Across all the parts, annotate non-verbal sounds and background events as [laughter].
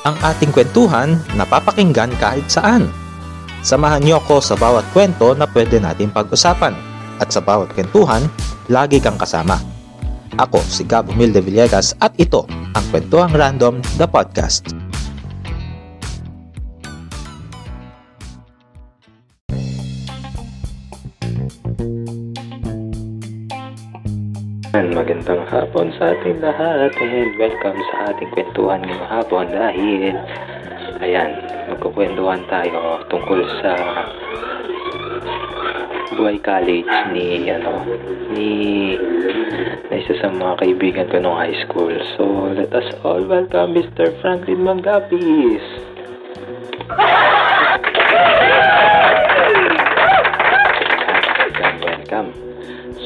Ang ating kwentuhan napapakinggan kahit saan. Samahan niyo ako sa bawat kwento na pwede natin pag-usapan. At sa bawat kwentuhan, lagi kang kasama. Ako si Gab Humilde Villegas at ito ang Kwentuhang Random, the podcast. Magandang hapon sa ating lahat and welcome sa ating kwentuhan ngayong hapon dahil ayan, magkukwentuhan tayo tungkol sa buhay college ni ano ni na isa sa mga kaibigan ko nung high school. So, let us all welcome Mr. Franklin. Welcome, welcome.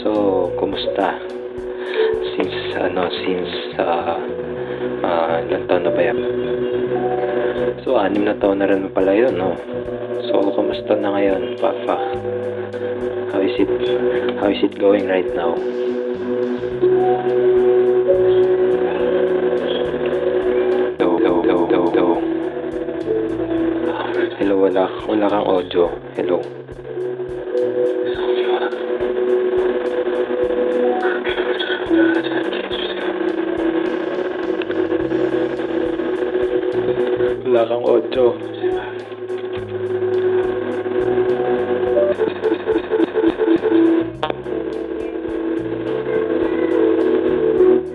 So, kumusta? Ano, since, uh, uh, ilang taon na ba yan? So, anim na taon na rin pala yun, no? So, kumusta na ngayon, Papa? How is it, how is it going right now? Hello, wala, wala kang audio. Hello. Kang audio.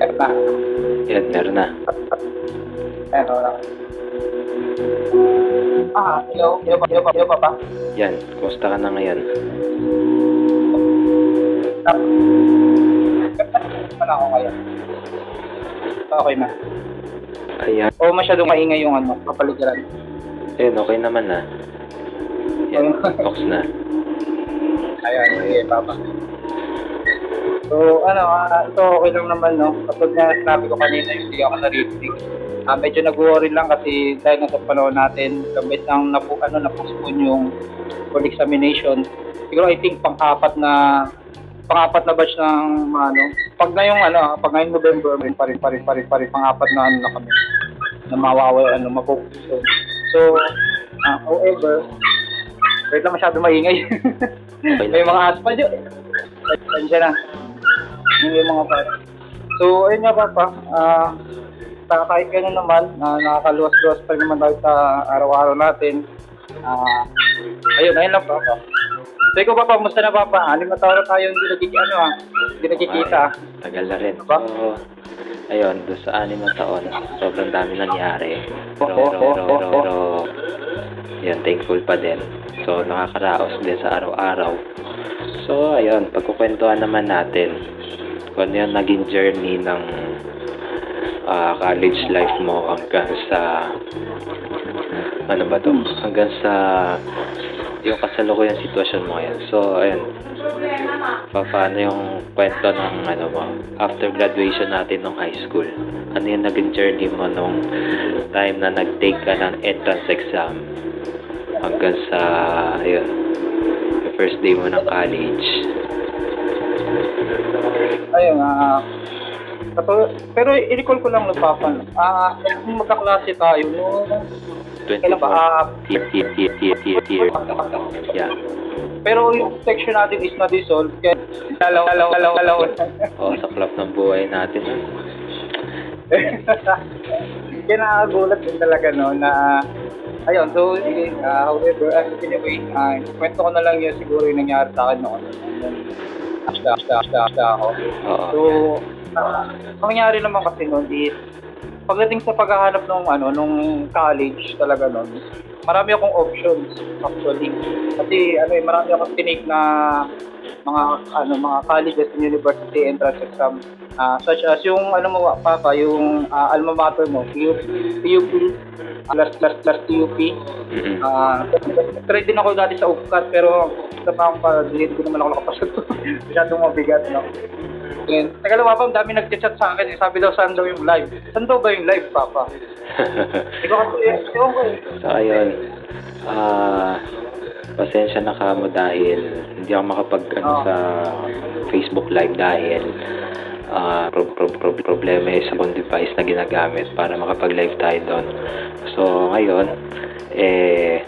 Meron na. Yan, meron na. Meron na. Ah, hello. Hello hello hello pa pa. Yan, kumusta ka na ngayon? Wala ako ngayon. Okay na. Ayan, O masyadong maingay yung ano, kapaligiran. ayun, okay naman na. Yan, box na. Ayan, sige, papa. So, ano, ah, ito okay lang naman, no? Kapag na sinabi ko kanina, yung hindi ako naririnig. Ah, medyo nag-worry lang kasi dahil nga sa panahon natin, gambit ng napu, ano, napuspon yung full examination. Siguro, I think, pang-apat na pang-apat na batch ng ano, pag na yung ano, pag ngayong November, may pa rin, pa rin, pa rin, pa rin, pang-apat na ano na kami na mawawala, ano, mapokus. So, so ah, however, wait lang masyado maingay. may mga aspa dyan. Andiyan na. Yung mga bata. So, ayun nga papa, ah, sa kahit gano'n naman, uh, nakakaluwas-luwas pa rin naman tayo sa araw-araw natin. Ah, ayun, ayun lang papa. So, ikaw papa, musta na papa? Anim na taon na tayo hindi nagkik ano ah, hindi nagkikita. ah. Tagal na rin. Ba? So, ayun, doon sa anim na taon, sobrang dami nangyari. Pero, pero, pero, oo. pero, yun, thankful pa din. So, nakakaraos din sa araw-araw. So, ayun, pagkukwentuhan naman natin kung ano yung naging journey ng ah, college life mo hanggang sa ano ba to? Hanggang sa yung kasalukuyang sitwasyon mo ngayon. So, ayun. Pa, paano yung kwento ng ano mo, after graduation natin ng high school? Ano yung naging journey mo nung time na nag-take ka ng entrance exam hanggang sa, ayun, yung first day mo ng college? Ayun, ah, kato- pero i-recall ko lang ng papa, no? ah, kung magkaklase tayo, no, kailan ba, 24 ah, year, year, year, year, year. Yeah. pero yung section natin is na-dissolve, kaya alaw, alaw, alaw, alaw. Oh, sa club ng buhay natin. [laughs] Kaya nakagulat din talaga, no, na, ayun, so, ah, however, uh, anyway, uh, kwento ko na lang yun siguro yung nangyari sa akin noon. Hasta, hasta, hasta, ako. Oo. So, uh, ang nangyari naman kasi noon is, pagdating sa paghahanap ng ano nung college talaga noon, marami akong options actually. Kasi ano eh, marami akong tinake na mga ano mga colleges and university entrance exam Ah, such as yung ano mo papa yung ah, alma mater mo PUP PUP plus plus plus TUP Mm-mm. Ah, try din ako dati sa UPCAT pero sa pang pa hindi ko naman ako nakapasok. [laughs] Masyadong mabigat, no? Then, taga lang papa, ang dami nag-chat sa akin. eh. Sabi daw, saan daw yung live? Saan daw ba yung live, papa? [laughs] Ikaw kasi, ewan ko eh. so, ayun. Ah, pasensya na ka mo dahil hindi ako makapag ano, Oo. sa Facebook Live dahil ah, pro- pro- pro- problema yung sa kong device na ginagamit para makapag-live tayo doon. So, ngayon, eh,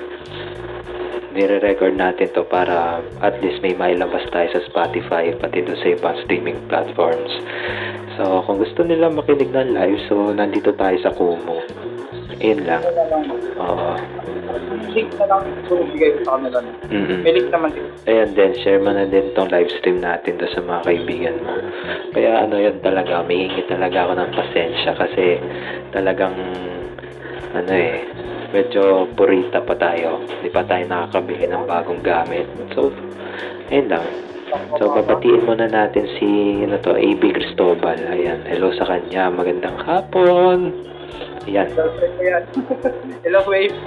nire-record natin to para at least may mailabas tayo sa Spotify pati doon sa ibang streaming platforms. So, kung gusto nila makinig ng live, so nandito tayo sa Kumu. Ayun lang. Oo. link na lang bigay sa kanila. no? Mm-mm. May link naman din. Ayan din, share mo na din tong live stream natin doon sa mga kaibigan mo. Kaya ano yun talaga, may hingi talaga ako ng pasensya kasi talagang ano eh, medyo purita pa tayo. Hindi pa tayo nakakabili ng bagong gamit. So, ayun lang. So, babatiin muna natin si ano to, AB Cristobal. Ayan, hello sa kanya. Magandang hapon. Ayan. Girlfriend ko yan. Hello, Wave.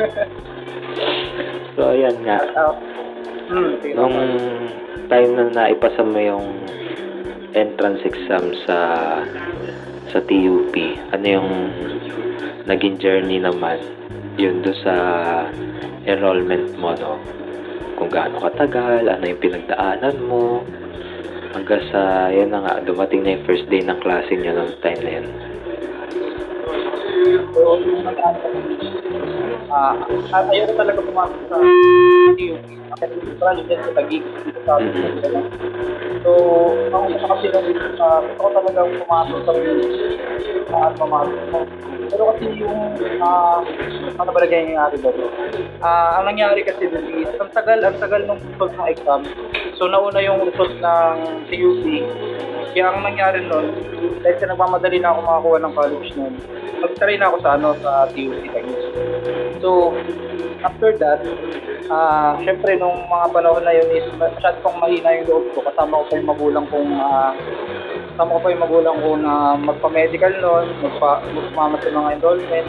So, ayan nga. Ah, hmm. Nung time na naipasa mo yung entrance exam sa sa TUP, ano yung naging journey naman yun do sa enrollment mo, no? Kung gaano katagal, ano yung pinagdaanan mo, hanggang sa, yan na nga, dumating na yung first day ng klase nyo ng time na yun. Thank you. Ah, ah, ayaw ko talaga pumasok sa TUP. Kasi branch din sa Taguig. dito sa. So, ako sa kasi lang, ah, gusto ko talagang pumasok sa saan pumasok ko. Pero kasi yung, ah, ano ba naging nangyari doon? Ah, ang nangyari kasi doon is, ang tagal, ang tagal nung result ng exam. So, nauna yung result ng TUP. Kaya ang nangyari noon, dahil sa nagmamadali na ako makakuha ng college noon, nag-try na ako sa ano, sa TUP Taguig. So, after that, ah, syempre nung mga panahon na yun is masyado pang mahina yung loob ko. Kasama ko pa yung magulang kong, ah, kasama ko pa yung magulang ko na magpa-medical noon, magpa, magpamama sa mga enrollment.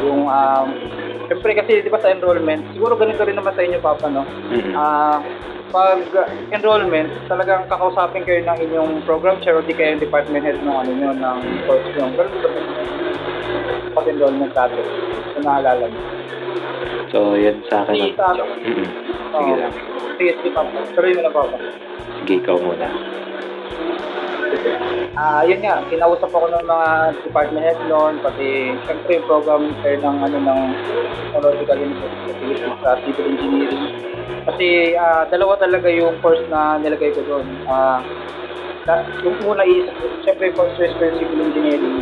Yung, um, syempre kasi di ba sa enrollment, siguro ganito rin naman sa inyo, Papa, no? Mhm. Ah, pag enrollment, talagang kakausapin kayo ng inyong program chair o di kayo yung department head ng ano nyo, ng course nyo. Ganun ba? Pag enrollment dati, kung naalala nyo. So, yun sa akin. Sige, sa akin. Mhm. Sige lang. Sige, sige, Papa. Tuloy mo na, Papa. Sige, ikaw muna. Ah, yun nga, kinausap ako ng mga department head noon, pati syempre yung program chair ng ano ng Technological Philippines sa Civil Engineering. Kasi ah, dalawa talaga yung course na nilagay ko doon. Ah, sa- yung una is, syempre first choice ko yung Civil Engineering.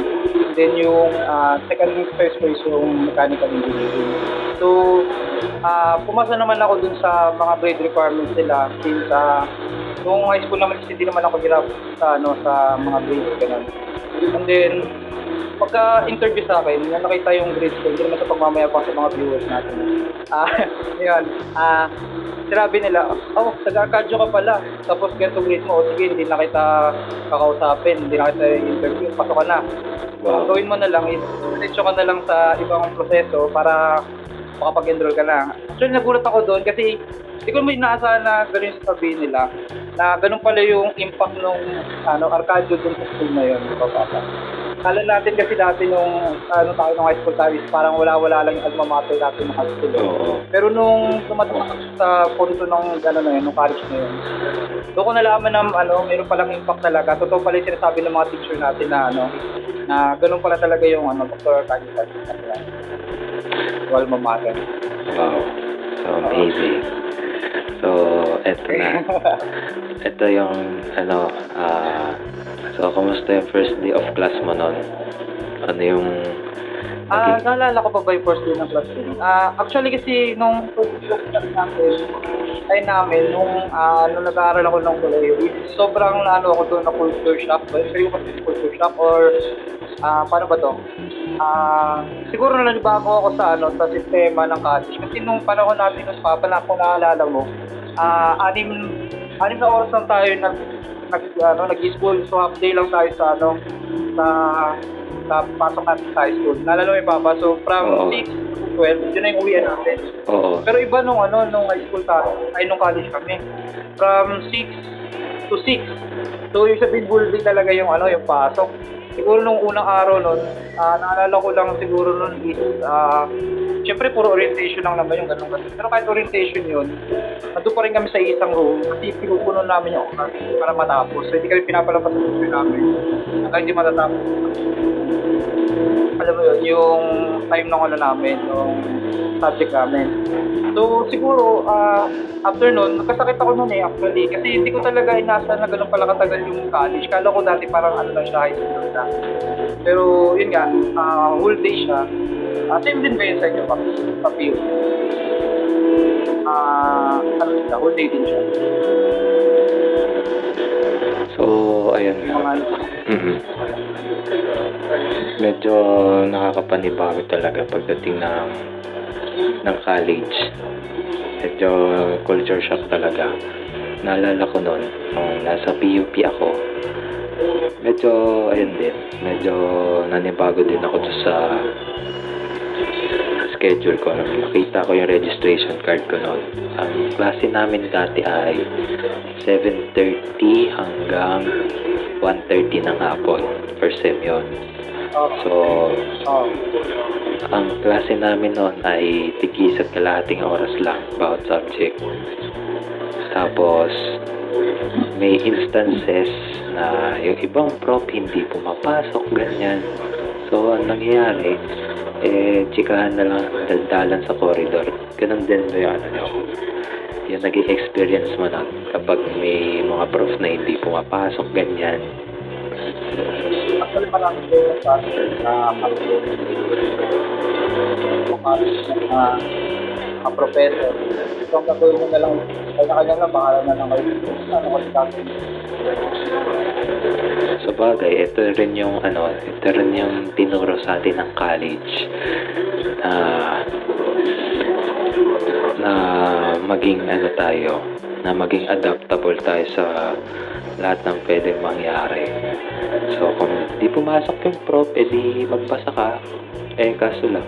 Then yung ah, second ko is yung Mechanical Engineering. So, ah pumasa naman ako dun sa mga grade requirements nila since ah, Nung high school naman hindi naman ako hirap sa ano sa mga grades ganun. And then pagka interview sa akin, nung nakita yung grades ko, hindi naman sa pagmamayabang sa mga viewers natin. Ah, [laughs] yun. Ah, sinabi nila, oh, taga-kadyo ka pala. Tapos ganito grade mo, o sige, hindi na kita kakausapin, hindi na kita interview, pasok ka na. Wow. Ang gawin mo na lang is, diretso ka na lang sa ibang proseso para makapag-enroll ka na. Actually, nagulat ako doon kasi hindi ko naman inaasahan na ganun yung sabihin nila na ganun pala yung impact nung ano, Arcadio dun sa school na yun, papapa. Kala natin kasi dati nung ano tayo nung high school tayo is parang wala-wala lang yung alma mater natin ng high school. Oo. Pero nung tumatak sa punto ng gano'n na yun, nung college na yun, doon ko nalaman na ano, mayroon palang impact talaga. Totoo pala yung sinasabi ng mga teacher natin na ano, na ganun pala talaga yung ano, Dr. Canitas. Alma mater. Wow. So, amazing. So, eto na. [laughs] Ito yung, ano, ah, so, kumusta yung first day of class mo nun? Ano yung, Ah, naalala ko pa ba yung first day ng class ko? Ah, actually kasi nung first day of class natin, ay namin, nung, ah, nung nag-aaral ako ng koleyo, sobrang ano ako doon na culture shock. Ba? Ko kasi culture shock or ah, paano ba to? Ah, siguro na nagbago ako sa ano sa sistema ng college kasi nung panahon natin nung papa na kung naalala mo, ah, anim anim na oras lang tayo nag nag ano nag-school so half day lang tayo sa ano sa sa pasok natin sa high school. Naalala mo yung papa? So from Oo. 6 to 12, yun na yung uwian natin. oo. Pero iba nung ano, nung high school tayo, ay nung college kami. From 6 to 6. So, yung sabihin full day talaga yung ano, yung pasok. Siguro nung unang araw nun, ah, naalala ko lang siguro nun is, ah, syempre puro orientation lang naman yung ganun. Pero kahit orientation yun, nandun pa rin kami sa isang room kasi pinupuno namin yung oras para matapos. So, hindi kami pinapalapas sa room namin hanggang hindi matatapos. Alam mo yun, yung time ng ano namin, yung subject namin. So, siguro, ah, after nun, nagkasakit ako nun eh, actually. Kasi hindi ko talaga inasa na ganun pala katagal yung college. Kala ko dati parang ano lang siya, high school na. Pero, yun nga, ah, whole day siya. Ah, same din ba yun sa inyo, Papi? Papi? Ah, ano siya, whole day din siya. So, ayun. Mga Mhm. Medyo nakakapanibago talaga pagdating ng ng college. Medyo culture shock talaga. Naalala ko noon, nung nasa PUP ako, medyo, ayun din, medyo nanibago din ako sa schedule ko. Nakita ko yung registration card ko noon. Ang klase namin dati ay 7.30 hanggang 1.30 ng hapon per sem yun. So, ang klase namin noon ay tigis at kalahating oras lang bawat subject. Tapos, may instances na yung ibang prop hindi pumapasok, ganyan. So, ang nangyayari, eh, chikahan na lang, daldalan sa corridor. Ganun din ba yung ano? Yung naging experience mo na kapag may mga prof na hindi pumapasok, ganyan. Actually, marami ko sa na uh, mga professor. So, ang gagawin mo na lang, kanya-kanya lang, bahala na lang kayo. Ano kasi gagawin? Sa bagay, ito rin yung ano, ito rin yung tinuro sa atin ng college na na maging ano tayo, na maging adaptable tayo sa lahat ng pwedeng mangyari. So, kung di pumasok yung prop, edi magbasa ka. Eh, kaso lang,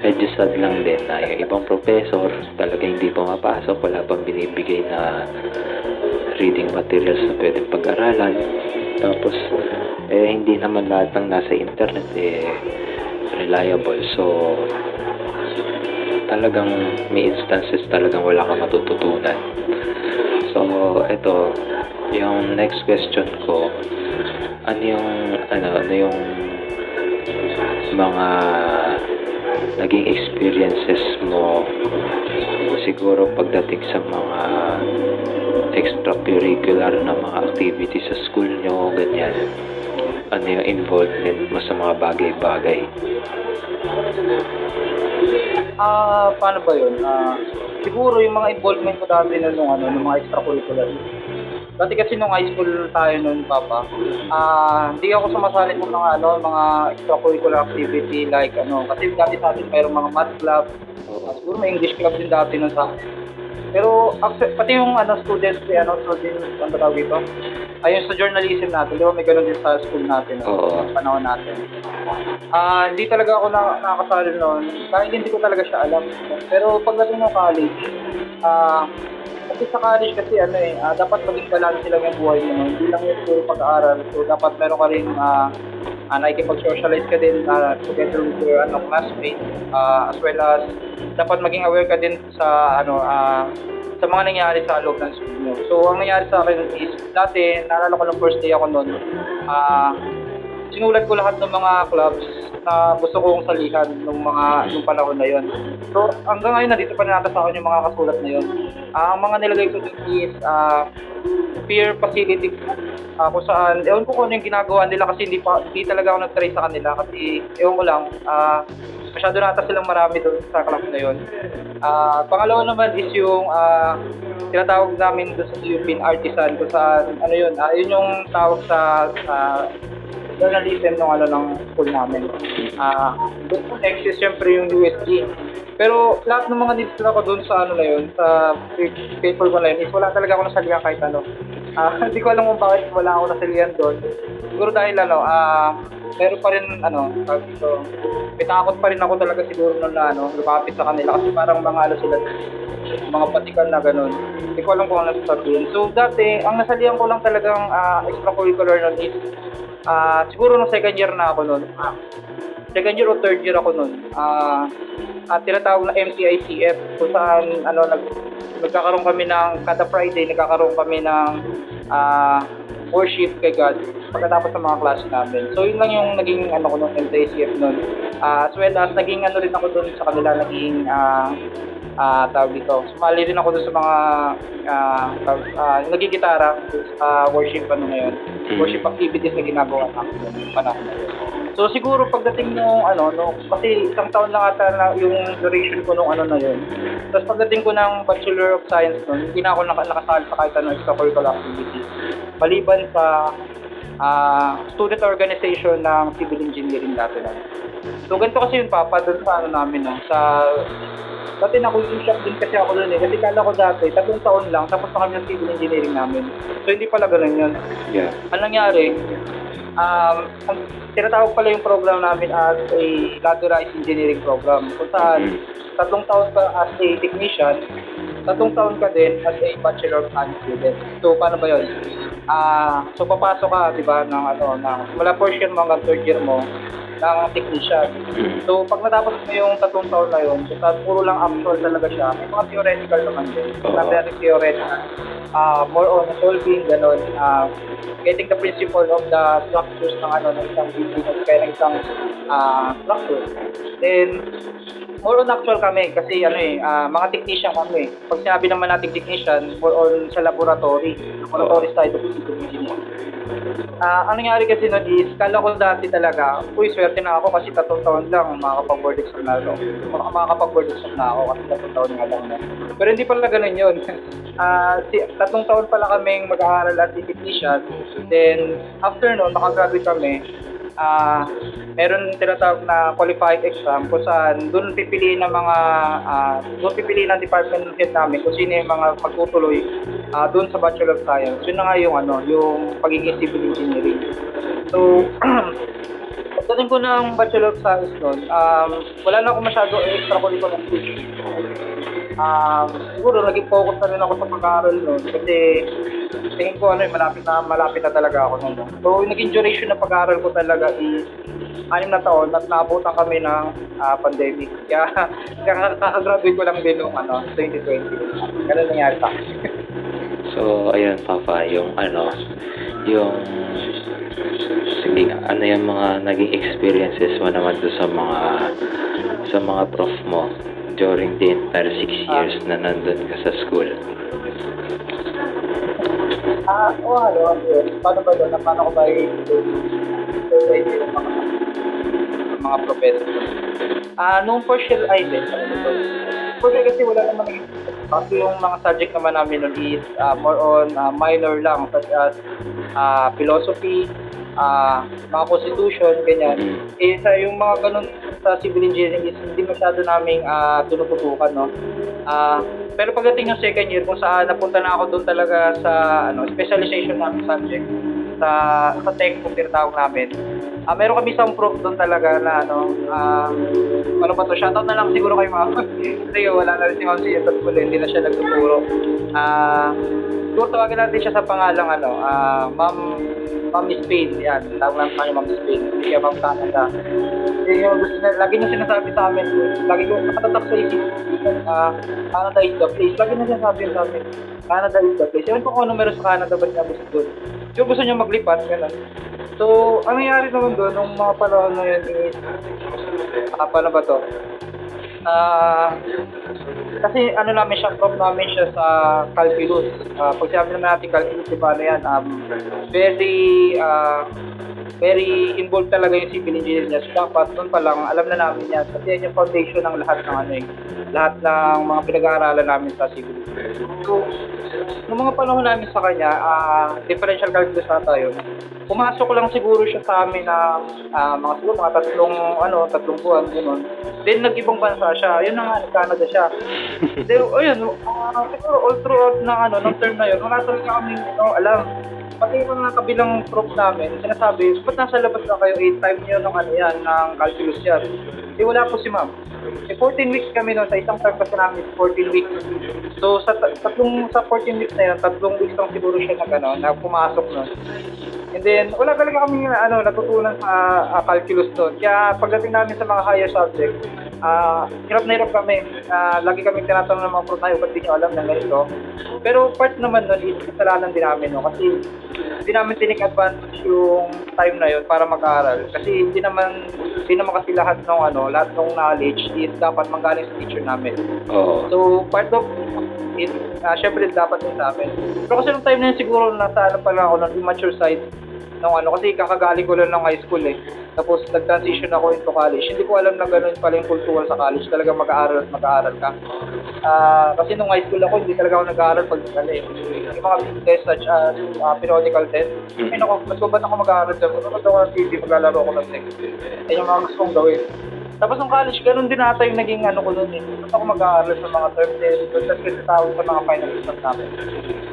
medyo sad lang din na yung ibang professor talaga hindi pumapasok, wala pang binibigay na reading materials na pwedeng pag-aralan. Tapos, eh, hindi naman lahat ng nasa internet eh, reliable. So, talagang may instances talagang wala kang matututunan. So, ito, yung next question ko, ano yung, ano, ano yung mga naging experiences mo siguro pagdating sa mga extracurricular na mga activities sa school nyo, ganyan. Ano yung involvement mo sa mga bagay-bagay? Ah, paano ba yun? Ah, siguro yung mga involvement ko dati na nung ano, nung mga extracurricular. Dati kasi nung high school tayo noon, Papa, ah, hindi ako sumasali ng mga ano, mga extracurricular activity like ano, kasi dati sa atin mayroong mga math club, ah, siguro may English club din dati nun sa pero pati yung ano students eh, ano student ano tawag dito? Ayun sa journalism natin, di ba may ganun din sa school natin, no? Oo. sa panahon natin. Ah, hindi talaga ako na, nakakasali noon. Kahit hindi ko talaga siya alam. Pero pagdating ng college, ah, kasi sa college kasi ano eh, ah, dapat maging balance lang yung buhay mo. no? Hindi lang yung puro pag-aaral. So dapat meron ka rin ah, ah, nakikipag-socialize ka din ah, together with your ano, classmates ah, as well as dapat maging aware ka din sa ano ah, sa mga nangyari sa loob ng school mo. So, ang nangyari sa akin is, dati, naalala ko ng first day ako noon, ah, sinulat ko lahat ng mga clubs na gusto kong salihan nung mga nung panahon na yon. So hanggang ngayon nandito pa rin nata sa akin yung mga kasulat na yon. Ah, ang mga nilagay ko dun is ah, peer facility ah, kung saan ewan ko kung ano yung ginagawa nila kasi hindi pa hindi talaga ako nag-try sa kanila kasi ewan ko lang ah, masyado nata silang marami doon sa club na yon. Ah, pangalawa naman is yung ah, tinatawag namin doon sa Philippine Artisan kung saan ano yun, ah, yun yung tawag sa ah, journalism ng ano ng school namin. Ah, po next is syempre yung USG. Pero lahat ng mga needs ko doon sa ano na yun, sa paper ko na yun, is wala talaga ako nasalihan kahit ano. Ah, [laughs] hindi ko alam kung bakit wala ako nasalihan doon. Siguro dahil ano, ah, pero pa rin, ano, tawag dito, may takot pa rin ako talaga siguro nun na, ano, lumapit sa kanila kasi parang mga ano sila, mga patikan na ganun. Hindi ko alam kung ano sasabihin. So, dati, ang nasalihan ko lang talagang ah, extracurricular nun is, ah, siguro nung second year na ako nun, ah, second year o third year ako nun, ah, at tinatawag na MTICF kung saan ano nag nagkakaroon kami ng kada Friday nagkakaroon kami ng ah, worship kay God pagkatapos ng mga klase namin. So yun lang yung naging ano ko nung MTICF nun. Ah, as well as naging ano rin ako doon sa kanila naging ah ah tawag dito. Sumali rin ako doon sa mga ah tawag, ah, nagigitara sa worship ano ngayon. Worship activities na ginagawa namin noong panahon na yun. So siguro pagdating nung ano no kasi isang taon lang ata na yung duration ko nung ano na yun. Tapos pagdating ko ng Bachelor of Science noon, hindi na ako naka, nakasali sa kahit anong extracurricular activity. Maliban sa ah, student organization ng civil engineering dati na. So ganito kasi yun papa doon sa ano namin no, sa Dati na yung shock din kasi ako doon eh. Kasi kala ko dati, tatlong taon lang, tapos na kami ng civil engineering namin. So hindi pala ganun yun. Yeah. Ang nangyari, um, ang tinatawag pala yung program namin as a ladderized engineering program. Kung saan, tatlong taon ka as a technician, tatlong taon ka din as a Bachelor of Science student. So, paano ba yun? Ah, so papasok ka, 'di ba, ng ano, ng mula first year mo hanggang third year mo ng technician. So, pag natapos mo yung tatlong taon na yun, so, puro lang actual talaga siya. May mga theoretical naman din. Na very theoretical. Ah, more on solving, ganun. Ah, getting the principle of the structures ng ano ng isang building o kaya ng isang ah, structure. Then, more on actual kami kasi ano eh, ah, mga technician kami. Pag sinabi naman nating technician, more on sa laboratory. Laboratory side of civil engineering. Ah, ang nangyari kasi nun is, kala ko dati talaga, uy, swerte na ako kasi tatlong taon lang makakapag-board exam na ako. Mak- Makakapag-board exam na ako kasi tatlong taon nga lang na. Pero hindi pala ganun yun. [laughs] Ah, si, tatlong taon pala kaming mag-aaral at technician. Then, after nun, makagraduate kami, ah meron tinatawag na qualified exam kung saan doon pipiliin ng mga ah, doon pipiliin ng department head namin kung sino yung mga magtutuloy ah, doon sa Bachelor of Science. Yun na nga yung ano, yung pagiging civil engineering. So, [clears throat] pagdating ko ng Bachelor of Science noon, um, wala na akong masyado extracurricular activity. Um, siguro naging focus na rin ako sa pag-aaral noon kasi tingin ko ano, eh, malapit na malapit na talaga ako noon. So, naging duration ng pag-aaral ko talaga is anim na taon at naabutan kami ng ah, pandemic. [laughs] Kaya kaka- kakagraduate ko lang din nung ano, 2020. Ganun nangyari sa akin. [laughs] So, ayun, Papa, yung ano, yung, sige nga, ano yung mga naging experiences mo naman doon sa mga, sa mga prof mo during the entire six years na nandun ka sa school? Ah, o ano, ano yun? Paano ba doon? Paano ko ba i-survey yung mga mga professor? Ah, nung first year ay din. First year kasi wala naman kasi yung mga subject naman namin nun is ah, more on ah, minor lang such as ah, philosophy, ah, mga constitution, ganyan. Mm. Eh, sa yung mga ganun sa civil engineering is hindi masyado naming ah, tinututukan, no? Ah, pero pagdating ng second year, kung saan napunta na ako doon talaga sa ano, specialization namin subject sa sa tech kung tinatawag namin. Ah, meron kami isang prof doon talaga na ano, ah, ano ba to? Shoutout na lang siguro kay ma'am. [laughs] Kasi wala na rin si ma'am sa school, eh, hindi na siya nagtuturo. Ah, siguro tawagin natin siya sa pangalang ano, ah, ma'am Ma'am Spain, yan. Tawag lang kanya Ma'am Spain. Hindi Ma'am Canada. Kasi yung gusto na, lagi niya sinasabi sa amin, lagi ko nakatatak sa isip, ah, Canada is the place. Lagi niya sinasabi sa amin, Canada is the place. Ewan ko kung ano meron sa Canada, ba't niya gusto doon. Yung gusto niya maglipat, gano'n. So, ang nangyari naman doon, nung mga panahon na yun is, ah, paano ba to? Ah, kasi ano namin siya, prof namin siya sa calculus. Ah, pag sabi naman natin calculus, di ba ano yan, um, very, ah, very involved talaga yung civil engineer niya. So, dapat doon pa lang, alam na namin yan. Kasi yan yung foundation ng lahat ng ano eh, lahat ng mga pinag-aaralan namin sa civil engineering. So, nung mga panahon namin sa kanya, ah, differential calculus na tayo, pumasok lang siguro siya sa amin na ah, mga siguro mga tatlong ano, tatlong buwan gano'n. Then nag-ibang bansa siya. Yun na nga, nag-Canada siya. Then, [laughs] ayun, ah, siguro all throughout ng ano, ng term na yun, wala talaga kami ano, alam. pati yung mga kabilang troop namin, sinasabi, ba't nasa labas na kayo, 8 time nyo ng ano yan, ng calculus yan. Eh wala po si ma'am. Eh 14 weeks kami noon, sa isang term kasi namin is 14 weeks. So sa ta- tatlong, sa 14 weeks na yun, tatlong weeks lang siguro siya na gano'n, na pumasok noon. And then, wala talaga kami ano, natutunan sa ah, calculus doon. Kaya pagdating namin sa mga higher subjects, ah hirap na hirap kami. Ah, lagi kami tinatanong ng mga pro tayo, ba't di nyo alam na ganito? Pero part naman nun is kasalanan din namin, no? Kasi hindi namin tinik advantage yung time na yun para mag-aral. Kasi hindi naman, hindi naman kasi lahat ng ano, lahat ng knowledge is dapat manggaling sa teacher namin. Oo. So, part of it, uh, syempre dapat din sa amin. Pero kasi nung time na yun siguro nasa ano pa lang ako, immature side, nung ano, kasi kakagaling ko lang ng high school eh. Tapos nag-transition ako into college. Hindi ko alam na ganun pala yung kultura sa college. Talaga mag-aaral at mag-aaral ka. Ah, kasi nung high school ako, hindi talaga ako nag-aaral pag ano eh. Yung mga big test such as ah, periodical test. Mm. Ay nako, mas ba't ako mag-aaral dyan? Mas ako ng TV, maglalaro ako ng sex. Yan yung mga gusto kong gawin. Tapos nung college, ganun din ata yung naging ano ko noon eh. Ba't ako mag-aaral sa mga term test, tapos kasi tawag sa mga final exams namin.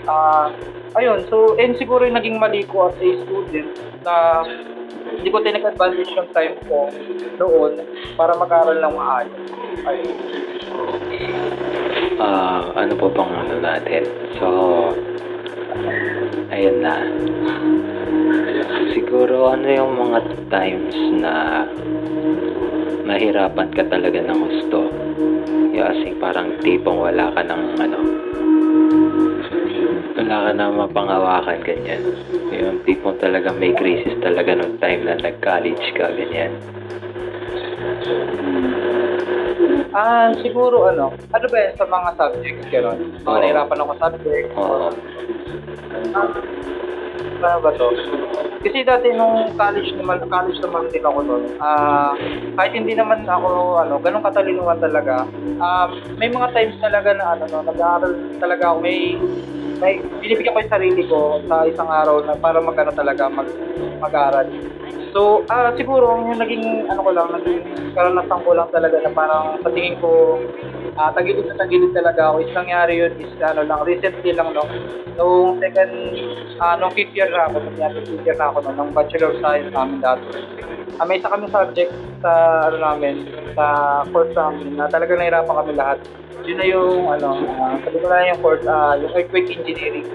Ah, ayun, so, and siguro yung naging mali ko as a student na hindi ko tinake advantage yung time ko noon para mag-aaral ng maayos. Ayun. Ah, ano po bang ano natin? So, ayun na. Siguro ano yung mga times na nahirapan ka talaga ng gusto. Yung asing parang tipong wala ka ng ano, wala ka na mapangawakan ganyan. Yung tipong talaga may crisis talaga nung time na nag-college ka ganyan. Ah, siguro ano, ano ba yan sa mga subjects gano'n? Mga Oo. nahirapan ako subject. Oo. Ah, ano ba to? Kasi dati nung college naman, college naman din ako noon. Ah, kahit hindi naman ako ano, ganun katalinuhan talaga. Ah, may mga times talaga na ano no, nag-aaral talaga ako may may binibigyan ko yung sarili ko sa isang araw na para magano talaga mag mag-aral. So, ah siguro yung naging ano ko lang, naging karanasan ko lang talaga na parang sa tingin ko ah tagilid na tagilid talaga ako. Is nangyari yun is ano lang, recently lang no. Nung second, ah nung fifth year na ako, nangyari fifth year na ako no, nung Bachelor Science namin dati. Ah, may isa kami subject sa ano namin, sa course namin na talagang nahirapan kami lahat. Yun na yung ano, ah, sabi ko na yung course, ah, yung earthquake engineering.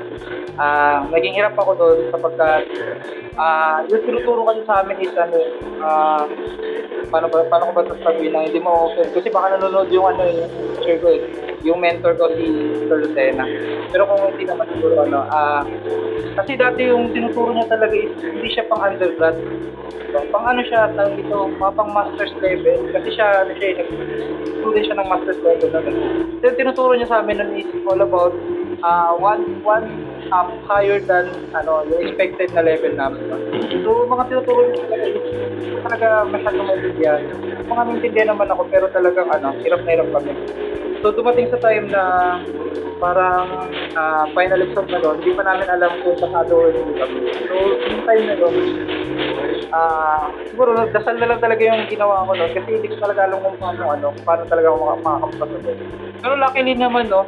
Ah, naging hirap ako doon sapagkat ah, yung tinuturo kasi sa amin is ano, ah, paano ba paano ko ba ito sabihin na hindi mo okay kasi baka nanonood yung ano yung teacher ko eh, yung mentor ko si Sir Lucena. Pero kung hindi naman siguro ano, ah, kasi dati yung tinuturo niya talaga is hindi siya pang undergrad. So, pang ano siya, tawag mga pang master's level. Kasi siya, ano siya, nag-student siya ng master's level. So, tinuturo niya sa amin nun is all about uh, one, one up higher than ano, yung expected na level namin. So, mga tinuturo niya talaga masyadong maintindihan. Mga maintindihan naman ako, pero talagang ano, hirap na hirap kami. So, dumating sa time na parang ah, final exam na doon, hindi pa namin alam kung pasado or hindi kami. So, yung time na doon, ah, siguro dasal na lang talaga yung ginawa ko noon kasi hindi ko talaga alam kung paano, ano, paano talaga ako maka- makakapasa doon. Pero luckily naman, no,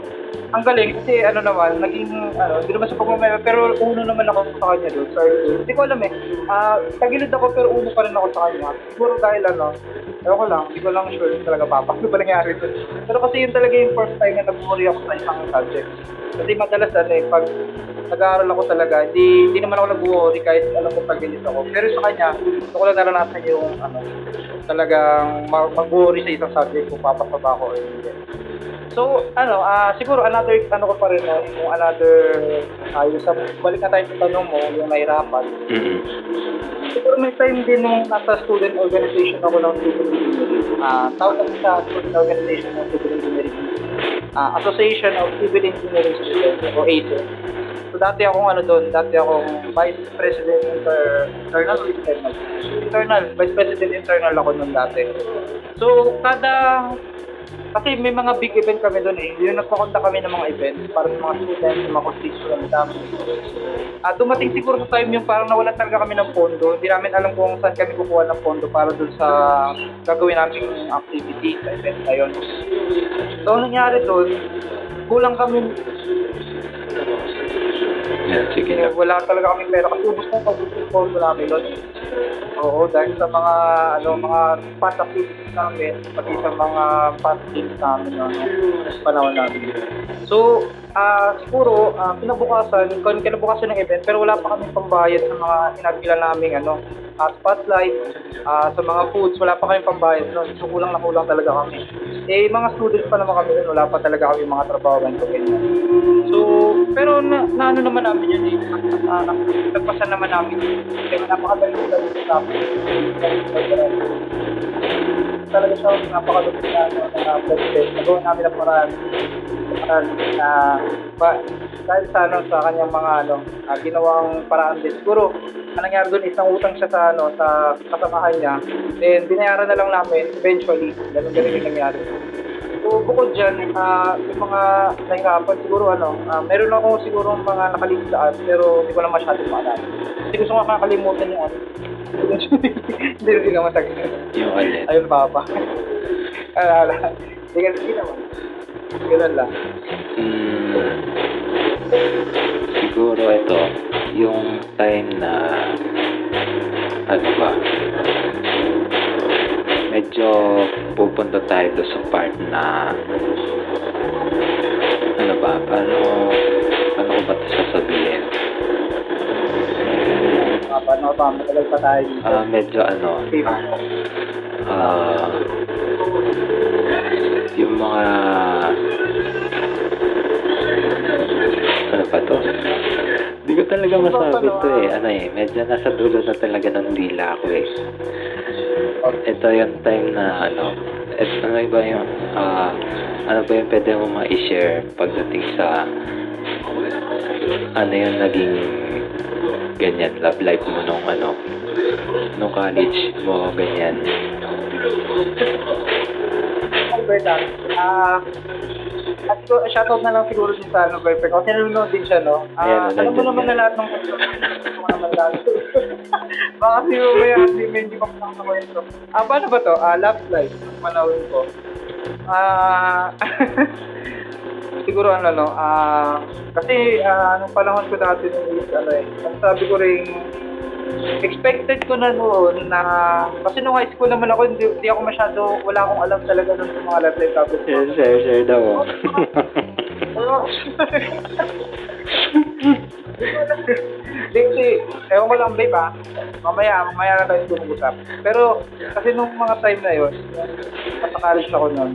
ang galing kasi ano naman, naging, ano, hindi naman sa pagmamaya, pero uno naman ako sa kanya doon. So, hindi ko alam eh. Ah, tagilid ako pero uno pa rin ako sa kanya. Siguro dahil ano, Ewan ko lang, hindi ko lang sure talaga papak. Ano ba nangyari doon? Pero kasi yun talaga yung first time na nag-worry ako sa isang subject. Kasi madalas ano eh, pag nag-aaral ako talaga, hindi, hindi naman ako nag-worry kahit alam ko pag-ganit ako. Pero sa kanya, gusto ko lang naranasan yung ano, talagang ma- mag-worry sa isang subject kung papasa ba ako or hindi. So, ano, ah siguro another, ano ko pa rin, no, yung another, ah yung sa, balik na tayo sa tanong mo, yung nahirapan. Mm-mm. Siguro may time din nung nasa student organization ako ng civil engineering. Ah, tawag sa student organization ng civil engineering. Ah, Association of Civil Engineering Students o ACE. So dati akong ano doon, dati akong Vice President inter, internal or internal? Internal, Vice President internal ako noon dati. So kada kasi may mga big event kami doon eh. Yung nagpakonta kami ng mga event para sa mga students, mga constituents namin. Ah, dumating siguro sa time yung parang nawalan talaga kami ng pondo. Hindi namin alam kung saan kami kukuha ng pondo para doon sa gagawin namin activity sa event na yun. So, ang nangyari doon, kulang kami Sige lang. wala talaga kami pera kasi na ubus yung pondo namin doon. Oo, dahil sa mga ano mga past activities namin, pati sa mga past games namin no, panahon namin. So, ah siguro, ah, kinabukasan, kinabukasan ng event, pero wala pa kami pambayad sa mga inagila namin ano, ah, spotlight, ah, sa mga foods, wala pa kami pambayad no. So, kulang na kulang talaga kami. Eh, mga students pa naman kami nun, wala pa talaga kami mga trabaho ganito ganyan. So, pero na, na ano naman namin yun eh. Uh, nagpasan naman namin. Kaya napakagaling talaga sa amin. Talaga siya napakagaling na ano, na president. Nagawa namin ang paraan. Paraan na pa, dahil sa ano sa kanyang mga ano ah, ginawang paraan din siguro ang nangyari doon is utang siya sa ano sa kasamahan niya then binayaran na lang namin eventually ganun ganun yung nangyari So, bukod dyan, ah, yung mga nahirapan, siguro ano, ah, meron ako siguro mga nakalimutan, pero hindi ko lang masyado maalala. Kasi gusto ko nakakalimutan yung ano. [laughs] Hindi rin naman matagal. Yung alin. Ayun, papa. [laughs] Alala. Hindi hindi naman. Ganun lang. Hmm, siguro ito, yung time na, ano ba, medyo pupunta tayo doon sa part na, ano ba, paano, paano ko ba ito sasabihin? Ah, paano ba? Matagal pa tayo dito. Ah, medyo ano, ah, yung mga, ano ba to? Hindi ko talaga masabi to eh. Ano eh, medyo nasa dulo na talaga ng dila ko eh. Ito yung time na ano, et, ano ba yung, ah, ano ba yung pwede mo ma-share pagdating sa, ano yung naging ganyan, love life mo nung ano, nung college mo, ganyan. Alberta, ah, at so, shoutout na lang siguro din sa ano, Berpe. Kasi nanonood din siya, no? Ah, Ayan, alam mo naman na lahat ng ko naman. [laughs] Baka kasi mamaya, hindi mo hindi pa pa sa kwento. Ah, paano ba to? Ah, love life. Panahon ko. Ah, [laughs] siguro ano, no? Ah, kasi, ah, anong panahon ko dati nung ano eh, ang sabi ko rin, expected ko na noon na kasi nung high school naman ako hindi, hindi ako masyado wala akong alam talaga ng mga love life topics Share, share, share daw. [laughs] [laughs] Hindi kasi, ewan ko lang babe ah. Mamaya, mamaya na tayo mag-usap. Pero, kasi nung mga time na yun, nasa college ako noon,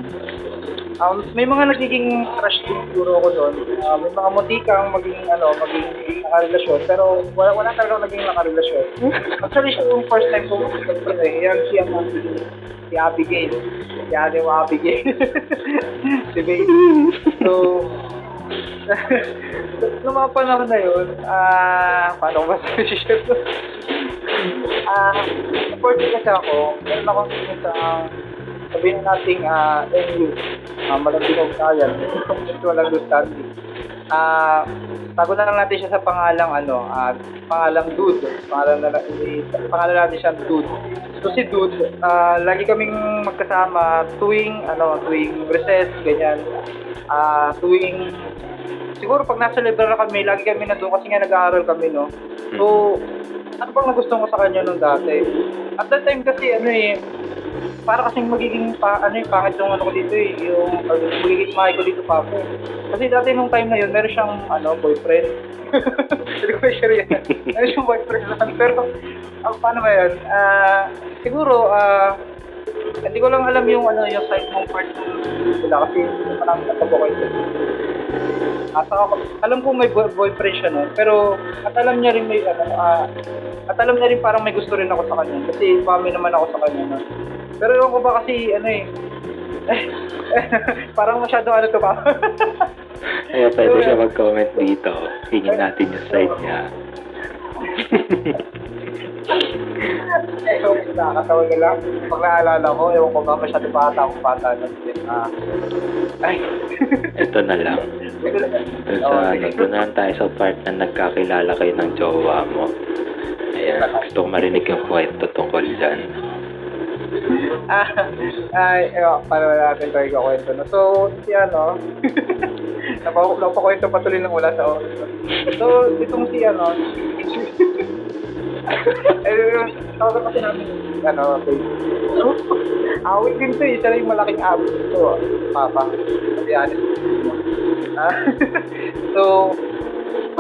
um, may mga nagiging crush din siguro ako doon. Uh, may mga mutikang maging, ano, maging nakarelasyon. Pero wala, wala talaga naging nakarelasyon. [laughs] Actually, siya yung first time ko mag eh. Yan siya ang si Abigail. Si mo Abigail. [laughs] si Babe. So, [laughs] Noong mga panahon na yun, ah, paano ko ba sabi [laughs] Ah, supported kasi ako. Meron akong sa, sabihin na nating ah, MU, uh, malabing ugnayan, mutual understanding. Ah, tago na lang natin siya sa pangalang ano, ah, pangalang Dude. Pangalan na pangalan natin siya Dude. So si Dude, ah, lagi kaming magkasama tuwing ano, tuwing recess, ganyan. Ah, tuwing siguro pag nasa library kami, lagi kami na doon kasi nga nag-aaral kami, no? So, ano bang nagustuhan ko sa kanya nung dati? At that time kasi, ano eh, para kasing magiging, pa, ano yung pangit yung ano ko dito eh, yung uh, magiging mahay ko dito pa ako. Kasi dati nung time na yun, meron siyang, ano, boyfriend. [laughs] Hindi ko share yan. Meron siyang boyfriend lang. Pero, ah, paano ba yun? Ah, siguro, ah, hindi ko lang alam yung ano yung side mong part ng sila kasi hindi ko parang natabukoy at saka, alam ko may boy- boyfriend siya no, pero at alam niya rin may ano, ah, at alam niya rin parang may gusto rin ako sa kanya kasi mami naman ako sa kanya no. Pero ewan ko ba kasi ano eh, [laughs] parang masyado ano to pa. [laughs] Kaya pwede siya [laughs] mag-comment dito. Hingin natin yung side niya. So, nakakatawa na lang. Pag naalala ko, ewan ko ba masyado bata akong bata na. Ah, ay. [laughs] Ito na lang. Dun sa, ano, dun na lang tayo sa part na nagkakilala kayo ng jowa mo. Ayan, gusto ko marinig yung kwento tungkol dyan. Ah, ay, ewan, paano natin tayo kakwento no? So, si ano, [laughs] Napa- Napakwento patuloy ng wala sa oras. So, itong si ano, [laughs] eh, tawag kasi namin, ano, awit din to eh. Siya yung malaking awit ko, Papa. Be honest. Ah, so,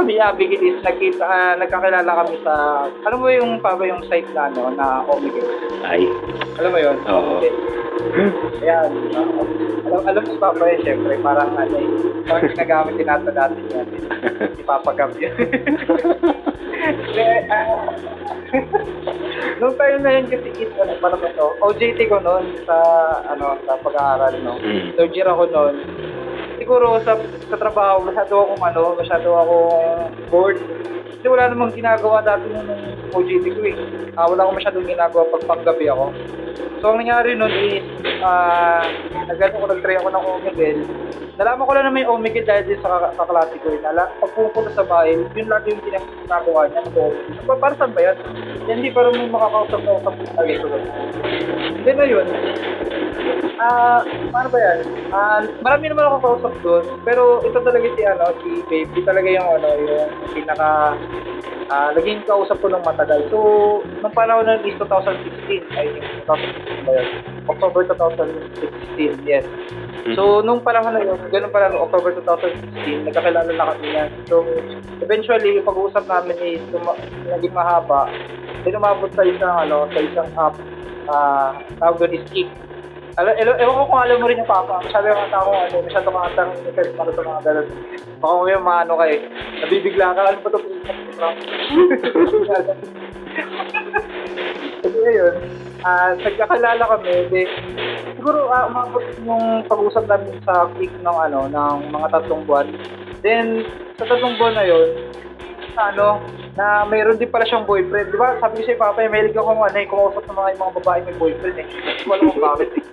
di Abigail is nagkita, ah, nagkakilala kami sa, alam mo yung Papa yung site na ano, na Omega. Ay, Alam mo yun? Oo. [laughs] Ayan. ah, alam, alam mo si Papa yun, syempre, parang ano eh, parang ginagamit din natin dati yan. Si Papa Gab yun. [laughs] [laughs] Hindi, ah, Nung time na yun kasi is, ano, paano ba to? OJT ko noon sa, ano, sa pag-aaral, no? Mm. Third year ako noon. Siguro sa, sa trabaho, masyado akong ano, masyado akong bored. Kasi wala namang ginagawa dati nung OJT ko eh. Ah, wala akong masyadong ginagawa pag panggabi ako. So, ang nangyari nun is, ah, nagano ko, nag-try ako ng Omegel. Nalaman ko lang naman yung Omegel dahil din sa ka- kaklase ko eh. Nala, pag pupunta sa bahay, yun lagi yung ginag- ginagawa niya. So, pa- para saan ba yan? Hindi para may makakausap na usap ko lagi ko. Hindi na yun. Ah, paano ba yan? Ah, marami naman ako kausap doon, pero ito talaga si ano, si Baby talaga yung ano, yung pinaka ah naging kausap ko ng matagal. So, nung panahon nun is 2016, I think 2016 ba yun? October 2016, yes. So, nung panahon na yun, ganun pala, noong October 2016, nagkakilala na kami yan. So, eventually, yung pag-uusap namin is tuma- naging mahaba. Then, umabot sa isang, ano, sa isang app, ah, tawag doon is Kick. Alam, ewan, ewan ko kung alam mo rin yung papa. Masyado yung tao, ano, masyado kang atang interest para sa mga ganun. Baka mo yung mga ano kayo, nabibigla ka, ano ba ito? Kasi ngayon, ah, nagkakalala kami, di, siguro ah, umabot yung pag-usap namin sa peak ng ano, ng mga tatlong buwan. Then, sa tatlong buwan na yun, ano, na mayroon din pala siyang boyfriend. Di ba? Sabi ko sa'yo, Papa, eh, mahilig ako ano, eh, kumausap ng mga, mga babae may boyfriend eh. Hindi ko alam kung bakit eh.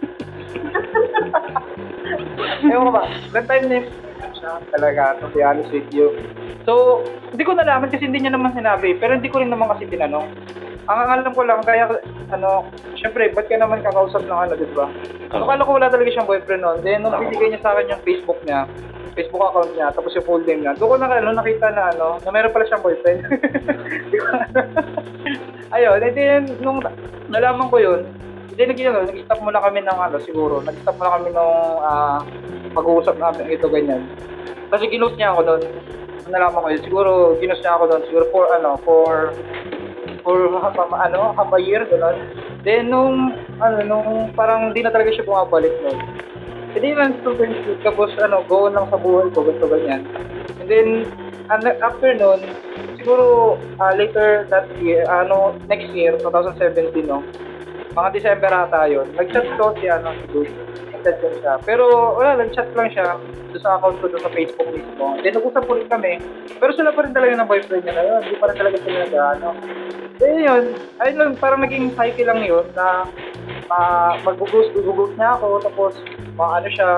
[laughs] Ewan ko ba, that time na siya talaga, to be honest with you. So, hindi ko nalaman kasi hindi niya naman sinabi, pero hindi ko rin naman kasi tinanong. Ang alam ko lang, kaya, ano, syempre, ba't ka naman kakausap ng ano, di ba? So, ko wala talaga siyang boyfriend noon. Then, nung binigay niya sa akin yung Facebook niya, Facebook account niya, tapos yung full name niya, doon ko na ano, nakita na ano, na meron pala siyang boyfriend. [laughs] [laughs] Ayun, and then, nung nalaman ko yun, hindi nag ano, nag-stop muna kami ng ano, siguro, nag-stop muna kami nung ah, pag-uusap namin ito ganyan. Kasi ginost niya ako doon. Nalaman ko yun, siguro ginost niya ako doon, siguro for ano, for for ano, half a year, gano'n. Then, nung, ano, nung parang di na talaga siya bumabalik nun. Hindi lang student shoot, tapos ano, go lang sa buhay ko, ganito ganyan. And then, ano, after nun, siguro ah, later that year, ano, next year, 2017, no? Mga December ata yun. Nag-chat ko si ano, si Dude. Nag-chat siya. Pero wala, nag-chat lang siya doon sa account ko doon sa Facebook mismo. Then nag-usap ulit kami. Pero sila pa rin talaga ng boyfriend niya na yun. Hindi pa rin talaga sila nag ano. Then yun, ayun lang, parang naging cycle lang yun na uh, mag-ghost, ghost niya ako, tapos mga ano siya,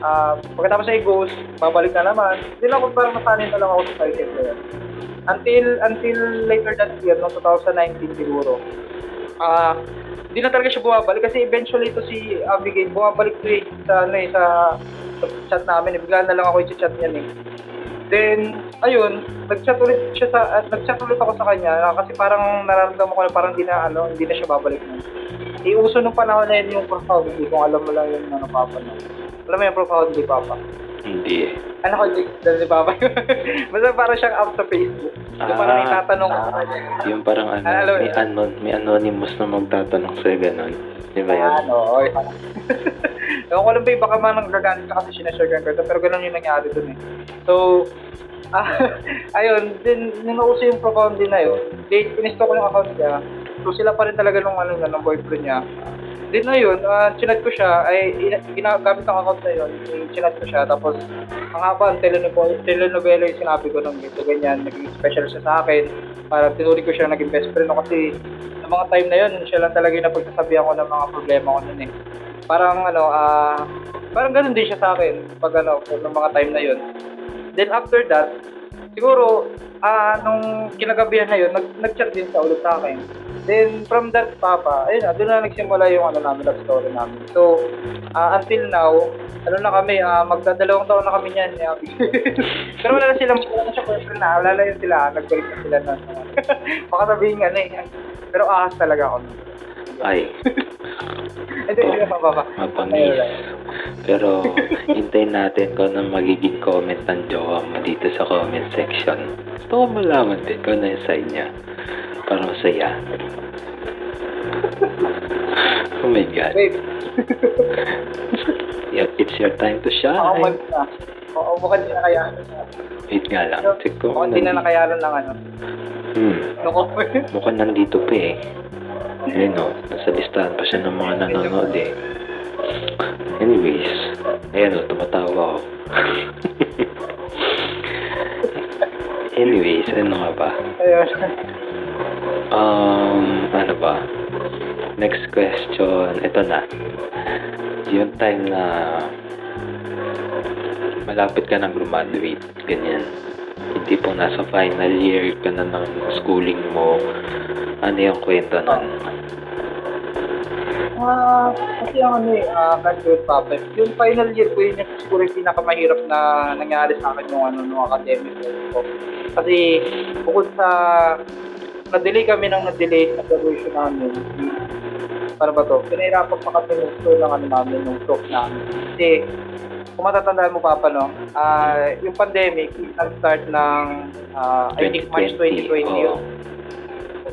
ah, pagkatapos ay ghost, babalik na naman. Hindi lang ako parang nasanay na lang ako sa cycle na yun. Until, until later that year, no, 2019 siguro. Ah, hindi na talaga siya bumabalik kasi eventually ito si Abigail bumabalik to sa ano eh, sa, chat namin. Eh. Bigla na lang ako i-chat niyan eh. Then, ayun, nag-chat ulit siya sa, at nag-chat ulit ako sa kanya ah, kasi parang nararamdaman ko na parang hindi na, ano, hindi na siya babalik na. Iuso nung panahon na yun yung profoundly, kung alam mo lang yung ano, Papa na. Alam mo yung profoundly, Papa? Hindi. Ano ko, dahil si Papa [laughs] Basta parang siyang up sa Facebook. So, parang may Ah. ko. Yung parang ano, Ano, may, anon, may anonymous na magtatanong sa'yo ganun. Di ba yan? Ano, oy. [laughs] Ewan ko lang ba, baka man nagagalit ka kasi sinashare ka pero ganun yung nangyari dun eh. So, [laughs] ah, ayun, din, nung yung profound din na yun, di, pinisto ko yung account niya, so sila pa rin talaga nung ano niya, ng boyfriend niya. Din na yun, uh, chinat ko siya, ay, ina- ginagamit ang account na yun, yung chinat ko siya, tapos, ang haba, ang telenovela, telenovela yung sinabi ko nung ito, ganyan, naging special siya sa akin, para tinuri ko siya naging best friend no, kasi, sa mga time na yun, siya lang talaga yung napagsasabihan ko ng mga problema ko nun eh parang ano, ah, parang ganun din siya sa akin pag ano, ng mga time na yun. Then after that, siguro, ah, nung kinagabihan na yun, nag, nag-chat din sa ulit sa akin. Then, from that, Papa, ayun na, doon na nagsimula yung ano namin, love story namin. So, ah, until now, ano na kami, ah, magdadalawang taon na kami niyan. ni Abby. [laughs] Pero wala na silang, wala na siya boyfriend na, wala na yun sila, nagbalik na sila na. [laughs] Baka sabihin ano eh. Pero ahas talaga ako. Ay, hindi na Papa. mapangis. Pero, hintayin natin kung ano magiging comment ng jowa mo dito sa comment section. Gusto ko malaman din kung ano yung side niya. Para masaya. Oh my God. Wait, Yeah, it's your time to shine. umalis na. Oo, mukhang di na kayanan. Wait nga lang. Check ko. Mukhang di na nakayanan ng ano. Hmm. Mukhang nandito pa eh. Ayun o, nasa listahan pa siya ng mga nanonood eh. Anyways, ayun o, tumatawa ako. [laughs] Anyways, ano nga ba? Um, ano ba? Next question, ito na. Yung time na malapit ka nang graduate, ganyan. Hindi po nasa final year ka na ng schooling mo. Ano yung kwento nun? Ah, kasi ang ano eh, ah, graduate papa, yung final year ko yun yung siguro yung pinakamahirap na nangyari sa akin yung ano, nung academic ko. Kasi bukod sa na-delay kami ng na-delay na graduation namin, para ba to? Pinahirapan pa kami ng ng ano namin, ng talk namin. Kasi, kung matatandaan mo papa, no, ah, yung pandemic, nag-start ng, ah, I think March 2020 yun. oo.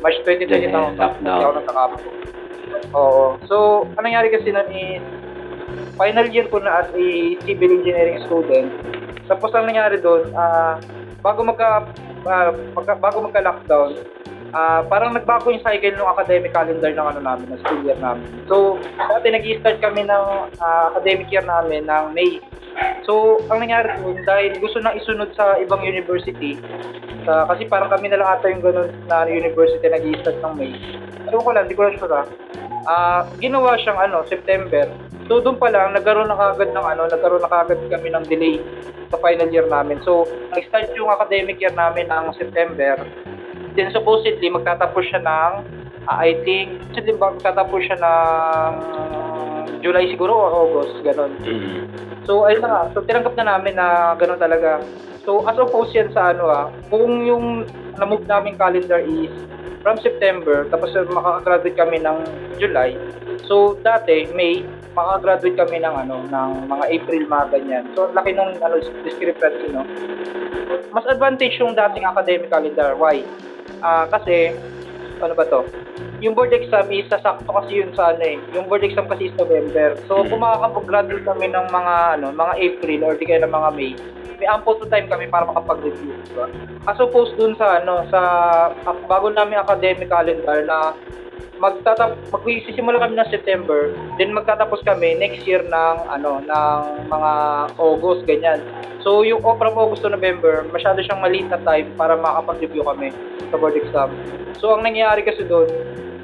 March 2020 Then, na ako nagkakapo. Oo. So, anong nangyari kasi nun is, final year ko na as a civil engineering student. Tapos ang nangyari doon, ah, bago magka, ah, magka- bago magka-lockdown, ah, parang nagbago yung cycle ng academic calendar ng ano namin, ng school year namin. So, dati nag-start kami ng ah, academic year namin ng May. So, ang nangyari doon, dahil gusto nang isunod sa ibang university, sa, kasi parang kami na lang ata yung ganun na university nag-start ng May. So, ko lang, di ko lang sure. Ah, ginawa siyang ano, September. So, doon pa lang, nagkaroon na kagad ng ano, nagkaroon na kagad kami ng delay sa final year namin. So, nag-start yung academic year namin ng September. Then, supposedly, magtatapos siya ng, ah, I think, supposedly, magtatapos siya ng July siguro or August, ganun. Mm. So, ayun na nga. So, tinanggap na namin na gano'n talaga. So, as opposed yan sa ano ah, kung yung na-move namin calendar is from September, tapos makagraduate kami ng July. So, dati, May, makagraduate kami ng ano, ng mga April, mga ganyan. So, laki nung ano, discrepancy, no? Mas advantage yung dating academic calendar. Why? Ah, kasi, ano ba to? Yung board exam is sasakto kasi yun sa ano eh. Yung board exam kasi is November. So, Mm. kung makakapag-graduate kami ng mga ano, mga April or di kaya ng mga May, may ample to time kami para makapag-review, di ba? As opposed dun sa ano, sa ah, bago namin academic calendar na magtatap magsisimula kami ng September, then magtatapos kami next year ng ano ng mga August ganyan. So yung oh, from August to November, masyado siyang maliit na time para makapag-review kami sa board exam. So ang nangyayari kasi doon,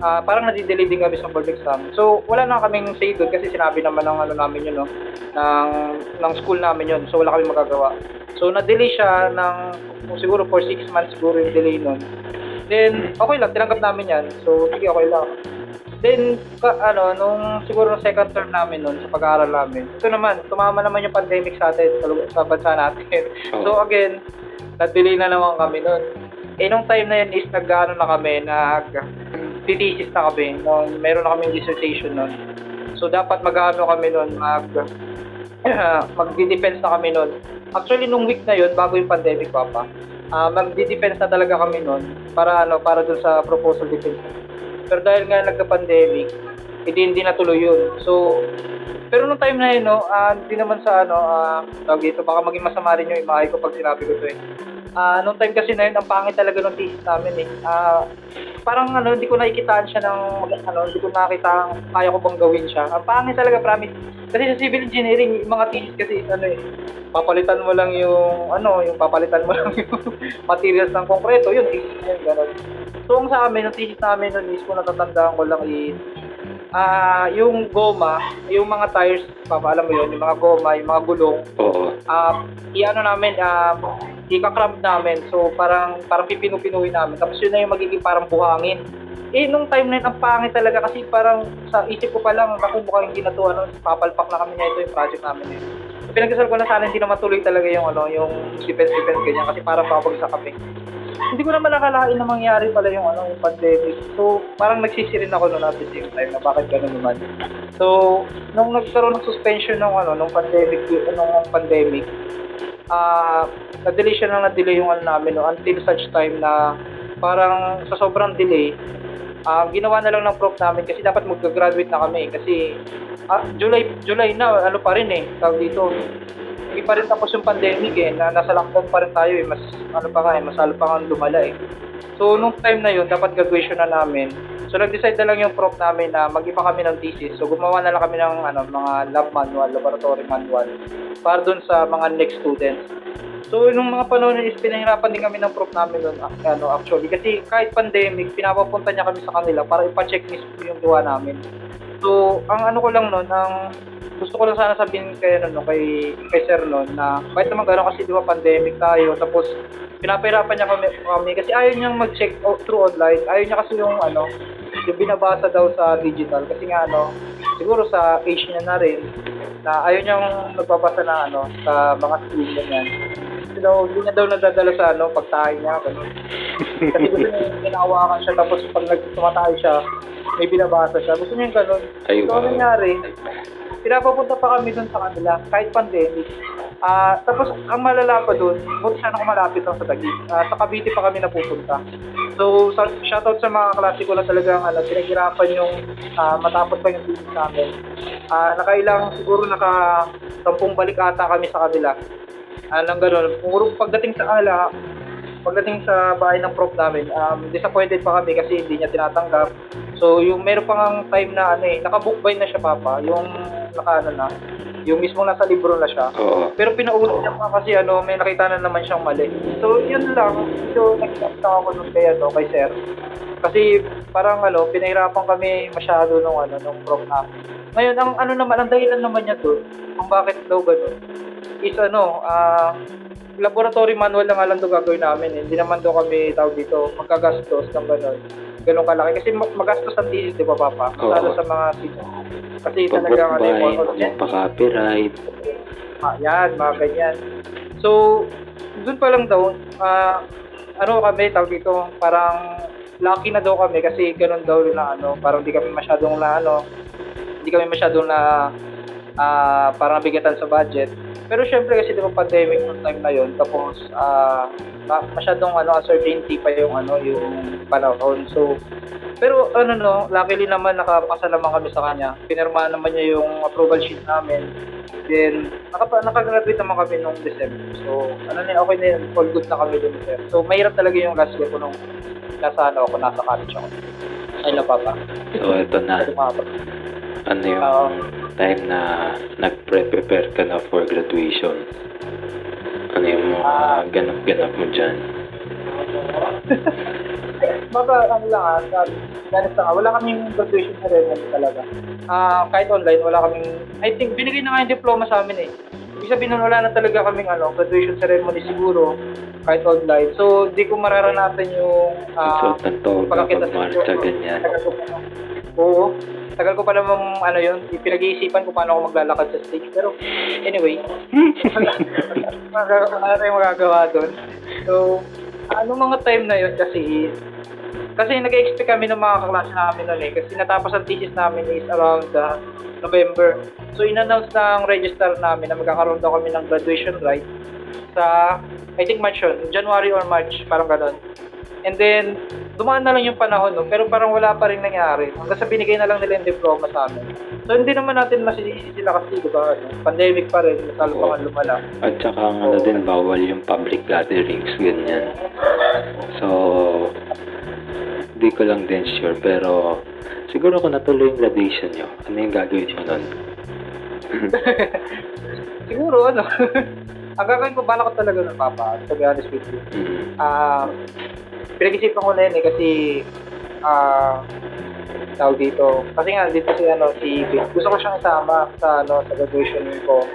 ah, parang nadidelay din kami sa board exam. So wala na kaming say doon kasi sinabi naman ng ano namin yun no, ng ng school namin yun. So wala kaming magagawa. So na-delay siya ng siguro for 6 months siguro yung delay nun. Then, okay lang, tinanggap namin yan. So, sige, okay lang. Then, ka, ano, nung siguro nung second term namin nun, sa pag-aaral namin, ito naman, tumama naman yung pandemic sa atin, sa, sa bansa natin. [laughs] So, again, na-delay na naman kami nun. Eh, nung time na yun is, nag-ano na kami, nag thesis na kami. Nung, meron na kami dissertation nun. So, dapat mag-ano kami nun, mag [clears throat] magdi-defense na kami nun. Actually, nung week na yun, bago yung pandemic, Papa, ah magdi-defense na talaga kami nun para ano, para dun sa proposal defense. Pero dahil nga nagka-pandemic, hindi hindi natuloy yun. So, pero nung time na yun, no, hindi naman sa ano, ah, tawag dito, baka maging masama rin yung imahe ko pag sinabi ko to eh. Ah, nung time kasi na yun, ang pangit talaga ng thesis namin eh. Ah, parang ano, hindi ko nakikitaan siya ng, ano, hindi ko nakita kaya ko bang gawin siya. Ang pangit talaga, promise. Kasi sa civil engineering, mga thesis kasi, ano eh, papalitan mo lang yung, ano, yung papalitan mo [laughs] lang yung materials ng konkreto, yun, thesis yun, gano'n. So, ang sa amin, yung thesis namin nun is, natatandaan ko lang is, ah yung goma, yung mga tires, papa, alam mo yun, yung mga goma, yung mga gulong, Oo. ah i-ano namin, ah ika-cramp namin. So, parang, parang pipinu-pinuhin namin. Tapos yun na yung magiging parang buhangin. Eh, nung time na yun, ang pangit talaga kasi parang sa isip ko pa lang, naku, mukhang hindi na to, ano, papalpak na kami na ito yung project namin eh. Pinagdasal ko na sana hindi na matuloy talaga yung, ano, yung defense-defense ganyan kasi parang babagsak kami. Hindi ko naman nakalain na mangyari pala yung, ano, yung pandemic. So, parang nagsisirin ako noon at the same time na bakit gano'n naman. So, nung nagkaroon ng suspension ng, ano, nung pandemic, nung pandemic, ah, na-delay siya na na-delay yung ano namin, no, until such time na parang sa sobrang delay, ah ginawa na lang ng prof namin kasi dapat mag-graduate na kami kasi ah, July July na ano pa rin eh tawag dito hindi pa rin tapos yung pandemic eh na nasa lockdown pa rin tayo eh. Mas ano pa nga eh mas pa nga lumala eh. So nung time na yun dapat graduation na namin. So nag-decide na lang yung prof namin na mag-iba kami ng thesis. So gumawa na lang kami ng ano mga lab manual laboratory manual para dun sa mga next students. So, nung mga panahon is pinahirapan din kami ng prof namin nun, ah, ano, actually. Kasi kahit pandemic, pinapapunta niya kami sa kanila para ipa-check mismo yung gawa namin. So, ang ano ko lang nun, ang gusto ko lang sana sabihin kay, ano, no, kay, kay Sir nun, na kahit naman gano'n kasi di ba pandemic tayo, tapos pinapahirapan niya kami, kami kasi ayaw niyang mag-check o- through online. Ayaw niya kasi yung ano, yung binabasa daw sa digital. Kasi nga ano, siguro sa age niya na rin, na ayaw niyang nagbabasa na ano, sa mga screen ganyan. Kasi daw, hindi niya daw nadadala sa ano, pagtahay niya, gano'n. Kasi gusto niya ginawakan siya, tapos pag nagtumatahay siya, may binabasa siya. Gusto niya yung gano'n. Ay, So, ano nangyari, pinapapunta pa kami dun sa kanila, kahit pandemic. Ah, tapos ang malala pa dun, buti sana ako malapit lang sa Taguig. Ah, sa Cavite pa kami napupunta. So, shoutout sa mga klase ko na talagang ano, pinaghirapan yung ah, matapos pa yung thesis namin. Ah, nakailang siguro naka sampung balik ata kami sa kanila. Ah, nang ganun. Puro pagdating sa kanila, pagdating sa bahay ng prof namin, um, disappointed pa kami kasi hindi niya tinatanggap. So, yung meron pang time na ano eh, naka-book na siya papa, yung naka ano na, yung mismo nasa libro na siya. Oo. Pero pinaulit niya pa kasi ano, may nakita na naman siyang mali. So, yun lang. So, nag-stop ako nun kay, ano, kay sir. Kasi parang ano, pinahirapan kami masyado nung ano, nung prof namin. Ngayon, ang ano naman, ang dahilan naman niya doon, kung bakit daw ganun, is ano, ah, laboratory manual na nga lang doon gagawin namin. eh. Hindi naman doon kami tawag dito, magkagastos ng gano'n. Ganun kalaki. Kasi mag- magastos ang thesis, di ba, Papa? Masalo Oo. sa mga thesis. Kasi talaga, ano, yung bind, magpa-copyright. Ah, yan, mga ganyan. So, doon pa lang daw, ah, ano kami, tawag dito, parang lucky na daw kami kasi ganun daw na ano, parang di kami masyadong na ano, hindi kami masyadong na ah, parang nabigatan sa budget. Pero syempre kasi di ba pandemic noong time na yon tapos ah, ma- masyadong ano uncertainty pa yung ano yung panahon. So pero ano no, luckily naman nakapasa naman kami sa kanya. Pinirmahan naman niya yung approval sheet namin. Then, nakapa, nakagraduate naman kami nung December. So, ano na, okay na yun. All good na kami dun. Sir. So, mahirap talaga yung last year ko nung nasa ano ako, nasa college ako. Ay, na papa. So, ito na. Ano yung Oo. Time na nag-prepare ka na for graduation? Ano yung mga Ah. ganap-ganap mo dyan? [laughs] Baka, ano lang ah, honest lang ah, wala kaming graduation ceremony talaga. Ah, kahit online, wala kaming, I think, binigay na nga yung diploma sa amin eh. Ibig sabihin nun, wala na talaga kaming ano, graduation ceremony siguro, kahit online. So, di ko mararanasan yung ah, Suot ng toga, pagkakita sa pagmarcha, ganyan. Oo. Tagal ko pa naman, ano yun, pinag-iisipan ko paano ako maglalakad sa stage. Pero, anyway, [laughs] wala tayong magagawa doon. So, ano mga time na yun kasi kasi nag-expect kami ng mga kaklase namin noon eh. Kasi natapos ang thesis namin is around uh, November. So, in-announce ng register namin na magkakaroon daw kami ng graduation right sa, I think March yun, January or March, parang ganon. And then, dumaan na lang yung panahon, no? pero parang wala pa rin nangyari. Hanggang sa binigay na lang nila yung diploma sa amin. So, hindi naman natin masisisi sila kasi, di ba, ano, pandemic pa rin, masalo pa nga lumala. At saka ang ano din, bawal yung public gatherings, ganyan. So, di ko lang din sure, pero siguro kung natuloy yung graduation nyo, ano yung gagawin nyo nun? [laughs] Siguro, ano, [laughs] ang gagawin ko, bala ko talaga ng papa, to be honest with you. Ah, pinag-isipan ko na yun eh, kasi, ah, tawag dito. Kasi nga, dito si, ano, si, gusto ko siyang isama sa, ano, sa graduation ko.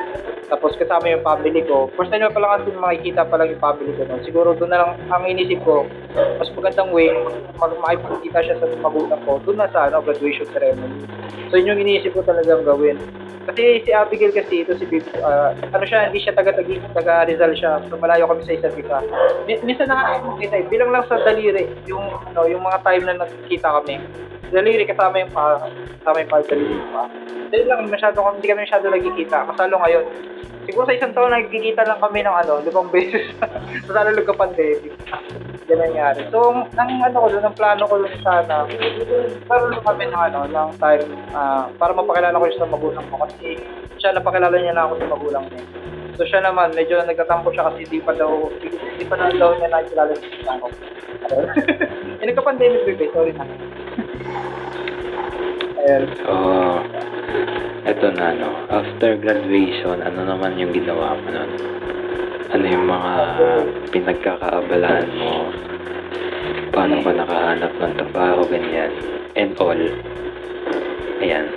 Tapos kasama yung family ko. First time pa lang kasi makikita pa lang yung family ko noon. Siguro doon na lang ang inisip ko, mas magandang way, mag makikita siya sa magulang ko, doon na sa ano, graduation ceremony. So yun yung iniisip ko talagang gawin. Kasi si Abigail kasi ito si Bib, ah, ano siya, hindi siya taga Taguig, taga Rizal siya. So malayo kami sa isa't isa. Mi- Minsan nakakita eh, bilang lang sa daliri, yung ano, yung mga time na nagkita kami. Daliri kasama yung pa, kasama yung pa daliri pa. Dahil lang masyado kami, hindi kami masyado nagkikita. Masalo ngayon. Siguro sa isang taon nagkikita lang kami ng ano, limang [laughs] beses. Masalo lang ka pandemic. Yan ang nangyari. So, ang ano ko ang plano ko doon sana, karoon lang kami ng ano, ng time ah, para mapakilala ko siya sa magulang ko kasi siya napakilala niya na ako sa magulang niya. So siya naman, medyo nagtatampo siya kasi di pa daw, di, pa na daw niya nakilala siya ako. [laughs] eh, nagka-pandemic bebe, sorry na. [laughs] Ayun. So, eto na, no. After graduation, ano naman yung ginawa mo nun? Ano yung mga pinagkakaabalahan mo? Paano ka nakahanap ng trabaho, ganyan? And all. Ayan.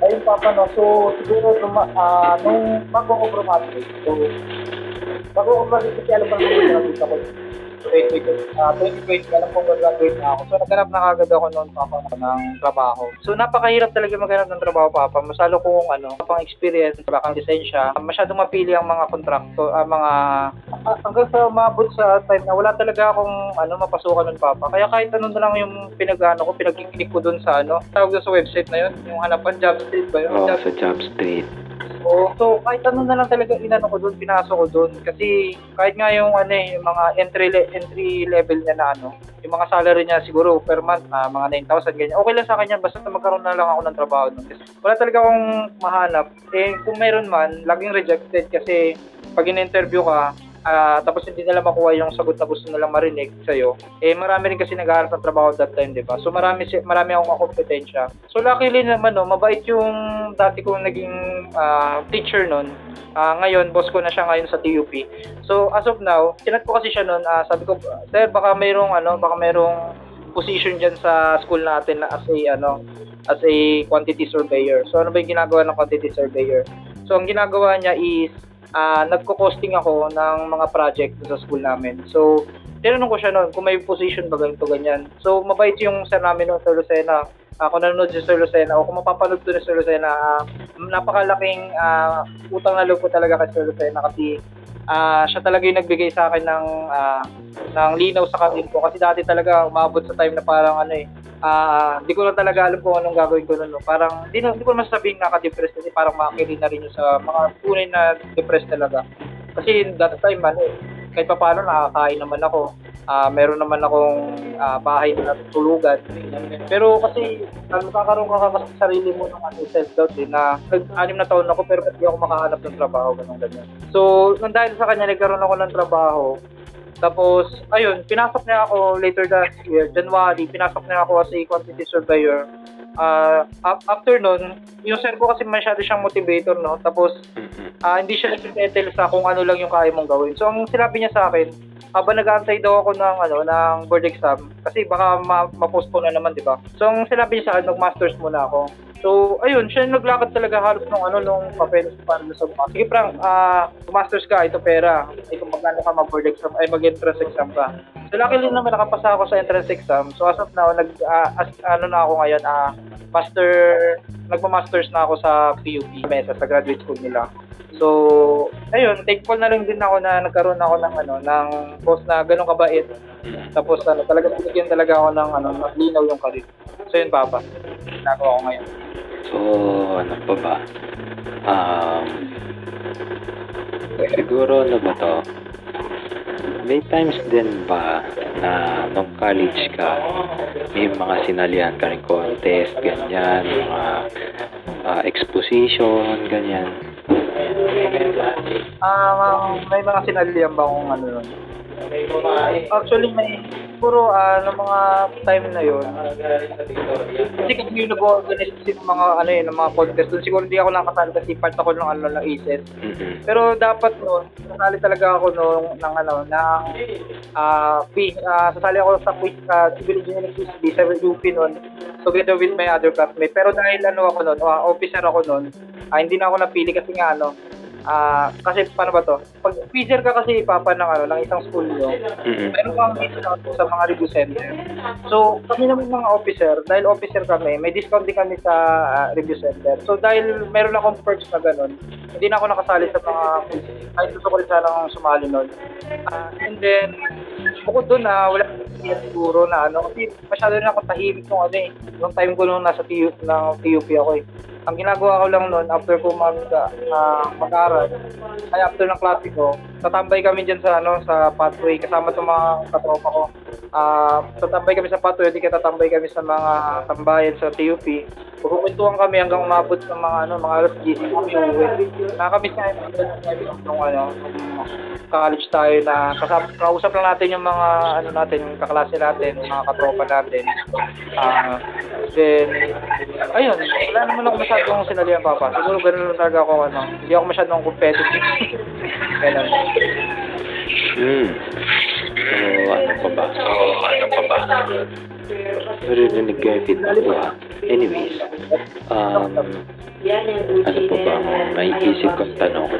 Ayun, Papa, no. So, siguro, tuma, ah, nung bago ko graduate, so, bago ko graduate, alam pa naman graduate ako. 2020, ah, 2020, alam ko graduate na ako. So, naghanap na kagad ako noon, Papa, ng trabaho. So, napakahirap talaga maghanap ng trabaho, Papa. Masalo kung, ano, pang experience, bakang lisensya. Masyadong mapili ang mga kontrakto, ah, mga, ah, hanggang sa mabot sa time na wala talaga akong, ano, mapasukan nun, Papa. Kaya kahit ano na lang yung pinag-ano ko, pinag-click ko dun sa, ano, tawag doon sa website na yun, yung hanapan job street ba yun? Oh, Job sa Job Street. Oo. So, kahit ano na lang talaga inano ko doon, pinasok ko doon. Kasi kahit nga yung ano eh, yung mga entry le- entry level niya na ano, yung mga salary niya siguro per month, ah, mga 9,000 ganyan. Okay lang sa akin yan, basta magkaroon na lang ako ng trabaho doon. Kasi wala talaga akong mahanap. Eh, kung meron man, laging rejected kasi pag in-interview ka, ah, tapos hindi nila makuha yung sagot na gusto nilang marinig sa'yo, eh marami rin kasi nag-aaral ng trabaho that time, di ba? So marami, marami akong kompetensya. So luckily naman, no, mabait yung dati kong naging ah, teacher nun. Ah, ngayon, boss ko na siya ngayon sa TUP. So as of now, sinat ko kasi siya nun, ah, sabi ko, sir, baka mayroong, ano, baka mayroong position dyan sa school natin na as a, ano, as a quantity surveyor. So ano ba yung ginagawa ng quantity surveyor? So ang ginagawa niya is ah nagko-costing ako ng mga project sa school namin. So, tinanong ko siya noon kung may position ba ganito ganyan. So, mabait yung sir namin noon, Sir Lucena. Uh, kung nanonood si Sir Lucena o kung mapapanood to ni Sir Lucena, ah, napakalaking ah, utang na loob ko talaga kay Sir Lucena kasi ah, siya talaga yung nagbigay sa akin ng ah, ng linaw sa kamin ko kasi dati talaga umabot sa time na parang ano eh ah di ko na talaga alam kung anong gagawin ko nun. No. Parang di, na, di ko masasabing naka-depress kasi parang makakili na rin yun sa mga tunay na depressed talaga. Kasi that time ano eh, kahit pa paano nakakain naman ako. Ah, meron naman akong ah, bahay na natutulugan. Pero kasi ah, magkakaroon ka kasi sa sarili mo ng ano, self-doubt eh, na nag-anim na taon ako pero hindi ako makahanap ng trabaho, ganun ganyan. So, nang dahil sa kanya, nagkaroon ako ng trabaho. Tapos, ayun, pinasok niya ako later that year, January, pinasok niya ako as a quantity surveyor. Ap- after nun, yung sir ko kasi masyado siyang motivator, no? Tapos, ah hindi siya nagsisettle sa kung ano lang yung kaya mong gawin. So, ang sinabi niya sa akin, habang nag-aantay daw ako ng, ano, ng board exam, kasi baka ma- ma-postpone na naman, di ba? So, ang sinabi niya sa akin, mag-masters muna ako. So, ayun, siya yung naglakad talaga halos nung ano, nung papeles para sa bukas. Sige, Frank, ah, masters ka, ito pera. Kung magkano ka mag-board exam, ay mag-entrance exam ka. So, luckily naman nakapasa ako sa entrance exam. So, as of now, nag, ah, as, ano na ako ngayon, ah, master, nagpa-masters na ako sa PUP, Mesa, sa graduate school nila. So, ayun, thankful na rin din ako na nagkaroon ako ng ano, ng boss na ganun kabait. Tapos ano, talaga binigyan talaga ako ng ano, maglinaw yung career. So yun, Papa. Ginagawa ko ngayon. So, ano pa ba? Um, siguro ano ba to? May times din ba na nung college ka, may mga sinalihan ka rin contest, ganyan, mga ah, exposition, ganyan. Ah, may mga sinalihan ba akong ano nun? Actually, may siguro ah ng mga time na yun, kasi kami yung nag-organize kasi ng mga ano yun, ng mga contest doon. Siguro hindi ako nakasali kasi part ako ng ano ng ACES. Mm-mm. Pero dapat noon, sasali talaga ako nung ng ano, ng ah quiz, ah, sasali ako sa quiz, uh, civil engineering quiz B, 7 UP noon, together with my other classmates. Pero dahil ano ako noon, ah, officer ako noon, ah, hindi na ako napili kasi nga ano, ah, kasi paano ba to? Pag officer ka kasi papa ng ano, ng isang school nyo, Mm-mm. meron kang discount sa mga review center. So, kami naman mga officer, dahil officer kami, may discount din kami sa ah, review center. So, dahil meron akong perks na ganun, hindi na ako nakasali sa mga. Kahit gusto ko rin sanang sumali nun. Ah, and then, bukod doon na wala akong siguro na ano, kasi masyado na ako tahimik nung ano eh. Nung time ko nung nasa TU, ng TUP ako eh. Ang ginagawa ko lang noon, after ko mag, ah, mag-aral, ay after ng klase ko, tatambay kami dyan sa ano sa pathway kasama sa mga katropa ko. Ah, tatambay kami sa pathway, di ka tatambay kami sa mga tambayan sa TUP. Pagkukwentuhan kami hanggang umabot ng mga ano, mga alas 10 kami uwi. Nakakamiss na yun nung ano, college tayo na kasama, kausap lang natin yung mga ano natin, yung kaklase natin, yung mga katropa natin. Ah, then, ayun, wala naman ako masyadong sinalihan papa. Siguro ganun lang talaga ako, ano, hindi ako masyadong competitive. [laughs] Ganun. Hmm. So, ano pa ba? So, ano pa ba? Naririnig ko yung feedback ko ha. Anyways, um, ano pa ba ang may isip kong tanong?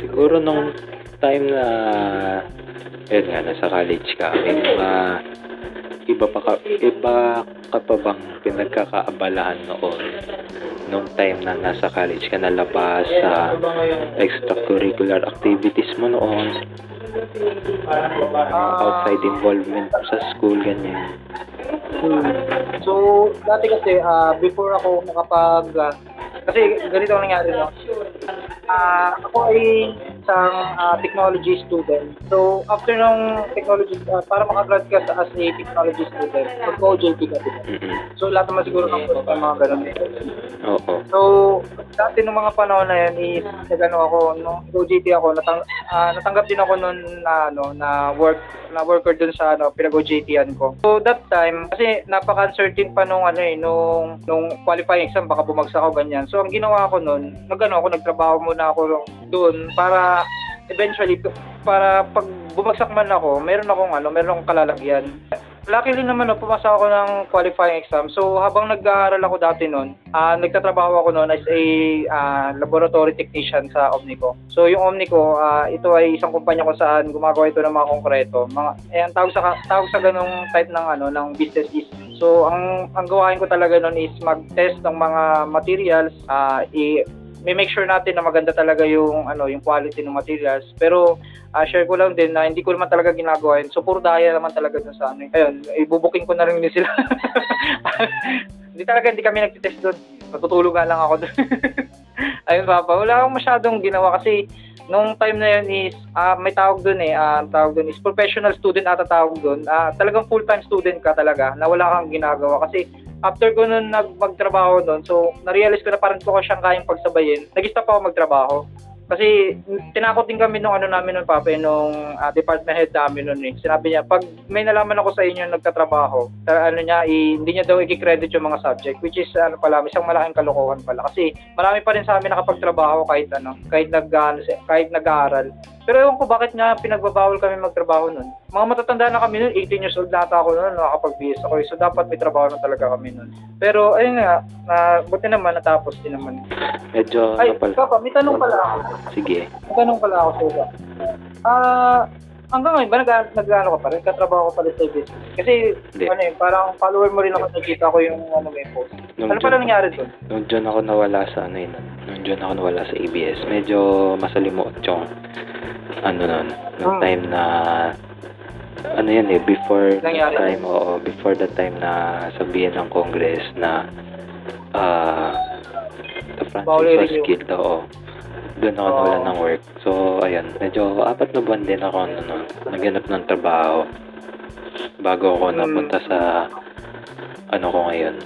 Siguro nung time na, yun nga, nasa college ka, may mga iba pa ka, iba ka pa bang pinagkakaabalahan noon nung time na nasa college ka nalabas sa extracurricular activities mo noon, outside involvement sa school, ganyan. Hmm. So, dati kasi, ah, before ako nakapag, ah, kasi ganito ang nangyari, no? Ah, ako ay isang ah, technology student. So, after ng technology, ah, para makagrad ka sa, as a technology student, mag-OJT ka din. Mm-mm. So, lahat naman siguro ng ng mga ganun. Oo. So, dati nung mga panahon na yan is nagano ako, no, OJT ako, natang, ah, natanggap din ako noon na ano, na work na worker dun sa ano, pinag-OJT-an ko. So, that time, kasi napaka-uncertain pa nung ano eh, nung, nung qualifying exam, baka bumagsak ako ganyan. So, ang ginawa ko noon, nagano ako, nagtrabaho muna ako doon para eventually, para pag bumagsak man ako, meron akong ano, meron akong kalalagyan. Luckily naman, no, pumasa ako ng qualifying exam. So, habang nag-aaral ako dati noon, ah nagtatrabaho ako noon as a ah, laboratory technician sa Omnico. So, yung Omnico, ah, ito ay isang kumpanya kung saan gumagawa ito ng mga konkreto. Mga, eh, ang tawag sa, tawag sa ganong type ng, ano, ng business is So, ang, ang gawain ko talaga noon is mag-test ng mga materials, ah, i- may make sure natin na maganda talaga yung ano yung quality ng materials. Pero ah, share ko lang din na hindi ko naman talaga ginagawa yun. So puro daya naman talaga dun sa ano ayun ibubuking ko na rin din sila. [laughs] Hindi talaga hindi kami nagtitest doon natutulog nga lang ako doon [laughs] ayun papa wala akong masyadong ginawa kasi nung time na yun is ah, may tawag doon eh ang tawag doon is professional student ata tawag doon Ah, talagang full time student ka talaga na wala kang ginagawa kasi after ko nun nag magtrabaho doon, so na-realize ko na parang ko siyang kayang pagsabayin. Nag-stop ako magtrabaho. Kasi tinakot din kami nung ano namin nung papa, nung ah, department head namin nun eh. Sinabi niya, pag may nalaman ako sa inyo nagtatrabaho, ta- ano niya, i- hindi niya daw i-credit yung mga subject, which is ano pala, isang malaking kalokohan pala. Kasi marami pa rin sa amin nakapagtrabaho kahit ano, kahit nag ano, kahit nag-aaral. Pero ewan ko bakit nga pinagbabawal kami magtrabaho nun. Mga matatanda na kami nun, 18 years old na ata ako nun, nakakapag-BS ako. eh. So dapat may trabaho na talaga kami nun. Pero ayun nga, na, buti naman natapos din naman. Medyo, Ay, pala? Papa, may tanong pala ako. Sige. May tanong pala ako sa iyo. Ah, hanggang ngayon ba nag nag-ano ka pa rin? Katrabaho ka pala sa business? Kasi, Hindi. ano eh, parang follower mo rin ako nakita ko yung ano may post. Nung Ano pala dyan- nangyari doon? Nung dyan ako nawala sa ano yun, nung dyan ako nawala sa ABS, medyo masalimuot yung ano nun, nung Hmm. time na ano yan eh, before the Nangyari? time, oo, before the time na sabihin ng Congress na ah the Bawal franchise was i-renew. killed, oo. Doon ako Oo. nawala ng work. So, ayun, medyo apat na buwan din ako ano, no, naghanap ng trabaho bago ako Hmm. napunta sa ano ko ngayon.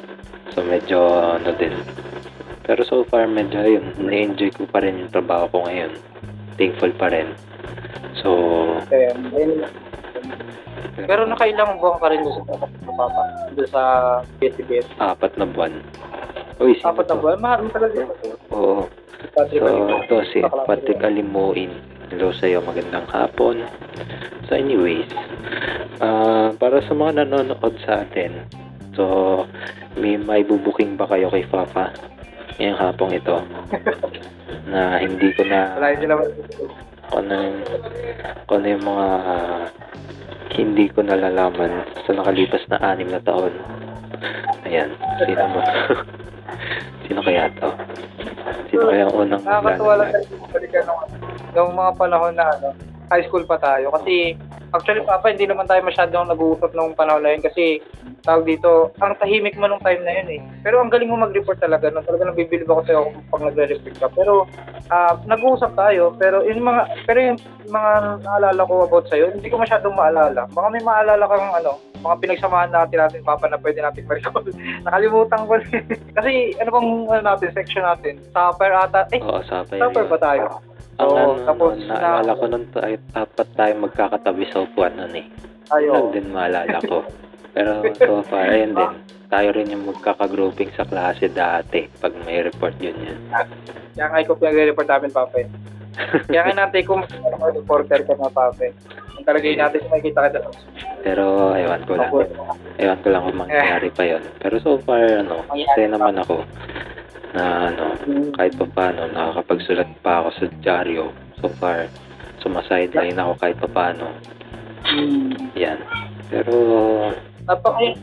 So, medyo ano din. Pero so far, medyo yun, na-enjoy ko pa rin yung trabaho ko ngayon. Thankful pa rin. So, ayun lang. Pero nakailang buwan ka rin doon sa papa, doon sa PSBS. apat na buwan. Uy, Apat na buwan, mahal mo talaga. Oo. Patrick So, ito si Patrick. Alimuin. Hello sa'yo, magandang hapon. So, anyways, ah para sa mga nanonood sa atin, so, may may bubuking ba kayo kay Papa ngayong hapong ito? [laughs] na hindi ko na kung ano, yung- kung ano yung mga ah, hindi ko nalalaman sa nakalipas na anim na taon. Ayan, sino mo? [laughs] sino kaya to? Sino kaya ang unang Nakakatuwa lang balikan nung, nung mga panahon na ano, high school pa tayo. Kasi, actually, Papa, hindi naman tayo masyadong nag-uusap nung panahon na yun kasi tawag dito, ang tahimik mo nung time na yun eh. Pero ang galing mo mag-report talaga. No? Talaga nabibilib ako sa'yo pag nagre-report ka. Pero, ah, nag-uusap tayo. Pero yung mga, pero yung mga naalala ko about sa'yo, hindi ko masyadong maalala. Baka may maalala kang ano, mga pinagsamahan natin natin, Papa, na pwede natin ma-recall. [laughs] Nakalimutan ko. [laughs] kasi, ano bang ano natin, section natin? Supper ata. Eh, Oo, sa supper ba tayo? Ang Oo, ano, tapos tapos naalala ko nun tayo, apat tayo magkakatabi sa upuan nun eh. Ayo. Lang din maalala ko. Pero so far, ayun din. Tayo rin yung magkakagrouping sa klase dati pag may report yun yan. Kaya nga ikaw pinagre-report namin, Papa. [laughs] eh. Kaya nga natin kung ano, reporter ka na, Papa. Ang talagay natin kung makikita ka doon. Pero aywan ko lang. Ewan ko lang kung mangyayari pa yon. Pero so far, ano, masaya naman ako na ano, kahit pa paano, nakakapagsulat pa ako sa dyaryo. So far, sumasideline ako kahit pa paano. Hmm. Yan. Pero, Napaka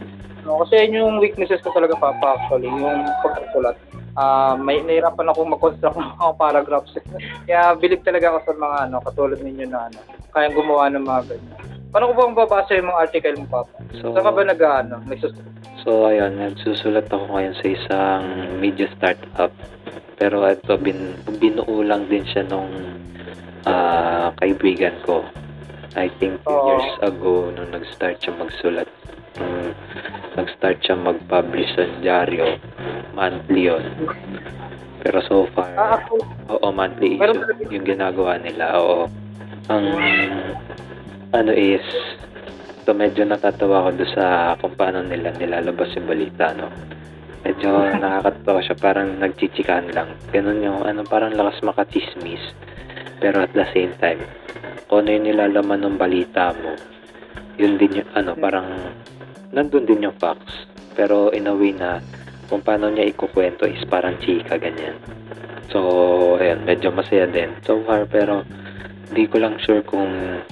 no, kasi yun yung weaknesses ko talaga, Papa, actually. Yung pagkasulat. Ah, may nahirapan ako mag-construct [laughs] ng mga paragraphs. Kaya bilib talaga ako sa mga ano, katulad ninyo na ano, kayang gumawa ng mga ganyan. Paano ko ba mababasa yung mga article mo, Papa? so, Saan ka ba nag, ano, nagsusulat? So, ayun, nagsusulat ako ngayon sa isang media startup. Pero ito, bin, binuo lang din siya nung ah, kaibigan ko. I think two Oo. years ago, nung nag-start siya magsulat, nung nag-start siya mag-publish sa dyaryo, monthly yun. Pero so far, Ah, oo, monthly issue yung ginagawa nila, oo. Ang, ano is, ito medyo natatawa ko doon sa kung paano nila nilalabas yung balita, no? Medyo [laughs] nakakatawa siya, parang nagchichikan lang. Ganun yung, ano, parang lakas makachismis. Pero at the same time, kung ano yung nilalaman ng balita mo, yun din yung, ano, parang, nandun din yung facts. Pero in a way na, kung paano niya ikukwento is parang chika, ganyan. So, ayan, medyo masaya din so far, pero hindi ko lang sure kung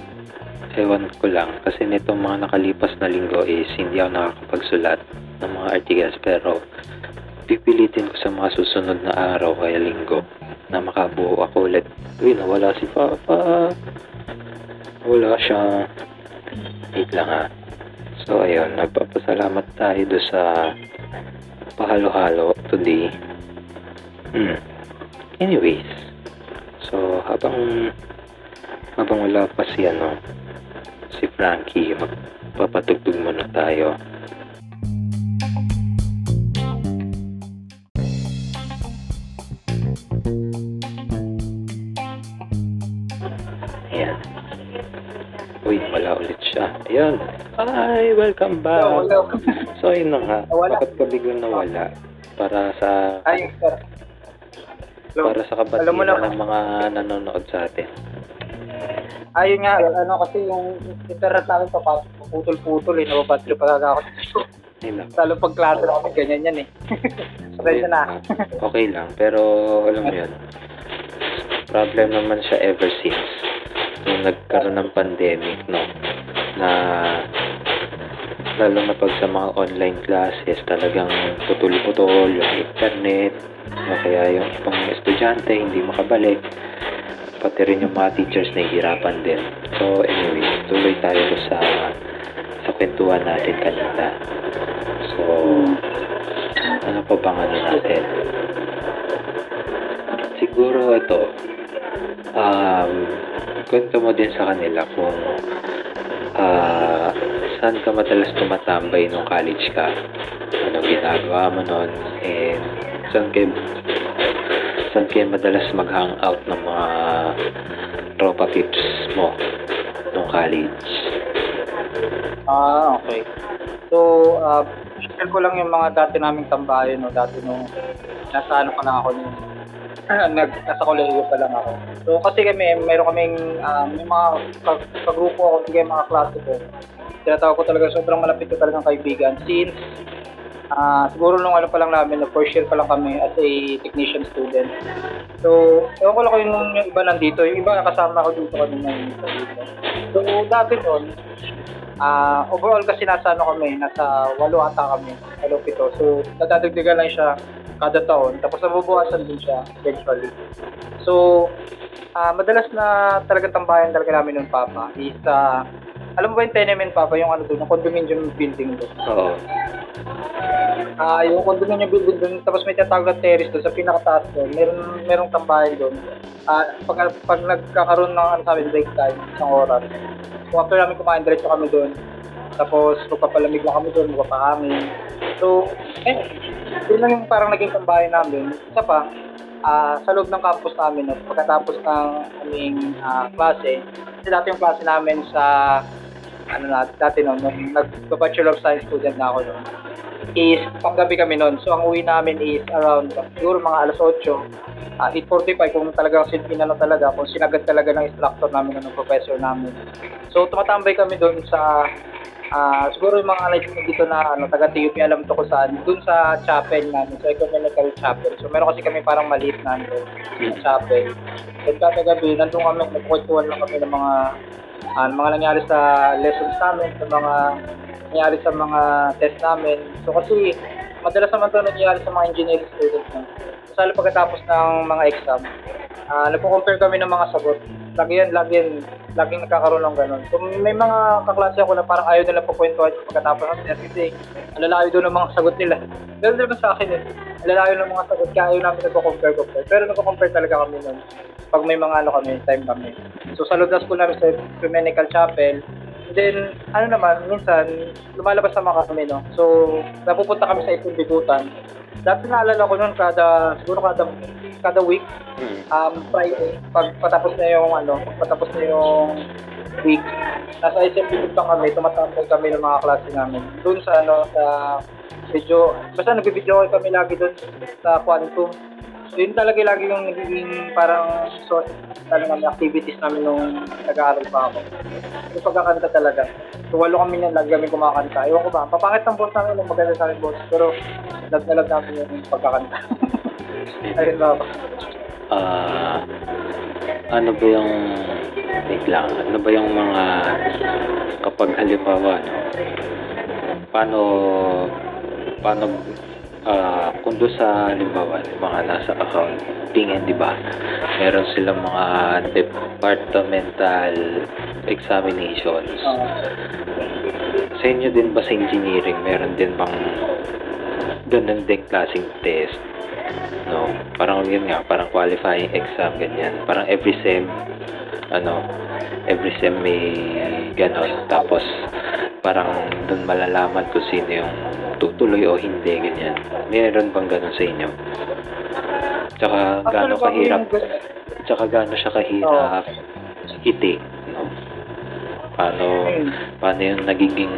ewan ko lang kasi nitong mga nakalipas na linggo is hindi ako nakakapagsulat ng mga articles pero pipilitin ko sa mga susunod na araw kaya linggo na makabuo ako ulit. Uy, nawala si Papa. Wala siya. Wait lang ha. So, ayun, nagpapasalamat tayo do sa pahalo-halo today. Hmm. Anyways, so habang habang wala pa si ano si Frankie, magpapatugtog muna tayo. Ayan. Uy, wala ulit siya. Ayan. Hi, welcome back. Hello, hello. [laughs] So, yun na nga. Nawala. Bakit ka biglang nawala? Para sa Ay, sir. Hello. para sa kabatiran ng mga nanonood sa atin. Ayun nga, ano kasi yung internet namin pa putol-putol eh, nababattery pa talaga ako. Lalo pag klase na kami, ganyan yan eh. [laughs] Pasensya na. Okay lang, pero alam mo yun, problem naman siya ever since nung nagkaroon ng pandemic, no? Na lalo na pag sa mga online classes, talagang putol-putol yung internet, o kaya yung ibang estudyante hindi makabalik, pati rin yung mga teachers nahihirapan din. So anyway, tuloy tayo sa sa kwentuhan natin kanina. So, ano pa bang ano natin? Siguro ito, um, kwento mo din sa kanila kung ah saan ka madalas tumatambay nung college ka. Ano ginagawa mo nun? And saan ka, saan kayo madalas mag-hangout ng mga tropa pips mo nung college? Ah, okay. So, uh, share ko lang yung mga dati naming tambayan, no? Dati nung nasa ano pa lang ako nung [clears throat] nag, nasa kolehiyo pa lang ako. So, kasi kami, meron kaming, ah, may mga pag, pagrupo ako, sige, mga klase ko. Tinatawag ko talaga, sobrang malapit ko talagang kaibigan. Since, ah, siguro nung ano pa lang namin, na first year pa lang kami as a technician student. So, ewan ko lang kung yung, yung iba nandito. Yung iba kasama ko dito kanina yung. So, dati doon, Ah, overall kasi nasa ano kami, nasa walo ata kami, walo pito. So, nadadagdagan lang siya kada taon. Tapos nabubuhasan din siya eventually. So, ah madalas na talaga tambayan talaga namin ng Papa is ah, alam mo ba yung tenement Papa, yung ano doon, yung condominium building doon. Oo. Ah, yung condominium building doon, tapos may tatawag na terrace doon sa pinakataas doon. Meron merong tambayan doon. Ah, pag pag nagkakaroon ng ano sabi break time, isang oras. Kung after namin kumain, diretso kami doon. Tapos magpapalamig lang kami doon, magpapahangin. So, eh, yun lang yung parang naging tambayan namin. Isa pa, ah, sa loob ng campus namin, no, pagkatapos ng aming ah, klase, kasi dati yung klase namin sa ano na, dati noon, nung nag-Bachelor of Science student na ako noon, is panggabi kami noon. So, ang uwi namin is around, siguro mga alas 8, ah 8.45 kung talagang sin inano talaga, kung sinagad talaga ng instructor namin, ng professor namin. So, tumatambay kami doon sa, ah siguro yung mga like dito na ano, taga TUP, alam to ko saan, doon sa chapel namin, sa ecumenical chapel. So, meron kasi kami parang maliit na ano, chapel. Then kada gabi, nandun kami, nagkukwentuhan lang kami ng mga ah, mga nangyari sa lessons namin, sa mga nangyari sa mga test namin. So kasi madalas naman ito nangyari sa mga engineering students. No? So, pagkatapos ng mga exam, ah nagpo-compare kami ng mga sagot. Lagi yan, lagi yan, laging nagkakaroon ng ganun. So may mga kaklase ako na parang ayaw nila pagkwentuhan pagkatapos ng test kasi ang lalayo doon ng mga sagot nila. Pero naman sa akin eh, ang ng mga sagot kaya ayaw namin nagko-compare compare. Pero nagko-compare talaga kami nun pag may mga ano kami, time kami. So sa ng school namin sa Ecumenical Chapel, then ano naman, minsan lumalabas naman kami, no? So napupunta kami sa ipong bibutan. Dati naalala ko noon kada, siguro kada, kada week, Hmm. um, Friday, pag patapos na yung ano, pag patapos na yung week, nasa SM bibutan kami, tumatambay kami ng mga klase namin. Doon sa ano, sa video, basta nag-video kami lagi doon sa Quantum. So, yun talaga lagi yung nagiging parang source talaga ng activities namin nung nag-aaral pa ako. Yung pagkakanta talaga. So, walo kami na lagi kami kumakanta. Ewan ko ba, papangit ng boss namin, nung maganda sa amin boss. Pero, love na love namin yung pagkakanta. [laughs] Ayun ba Ah, ano ba yung wait lang, ano ba yung mga kapag halimbawa no, paano paano ah kung doon sa halimbawa mga nasa accounting di ba meron silang mga departmental examinations. Sa inyo din ba sa engineering meron din bang ganun din klaseng test? No? Parang yun nga parang qualifying exam ganyan. Parang every sem ano every sem may ganon. Tapos parang doon malalaman kung sino yung tutuloy o hindi ganyan. Meron bang ganon sa inyo? Tsaka gaano kahirap tsaka gaano siya kahirap hiti no paano paano yung nagiging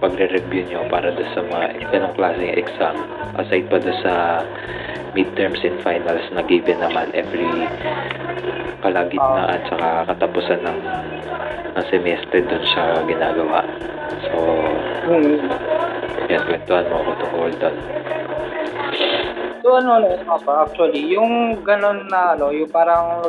pagre-review nyo para doon sa mga ganong klaseng exam? Aside pa doon sa midterms and finals na given naman every kalagitnaan tsaka katapusan ng, ng semester doon siya ginagawa. So yan kwentuhan mo ako tungkol doon. So ano ano ano pa actually yung ganun na ano yung parang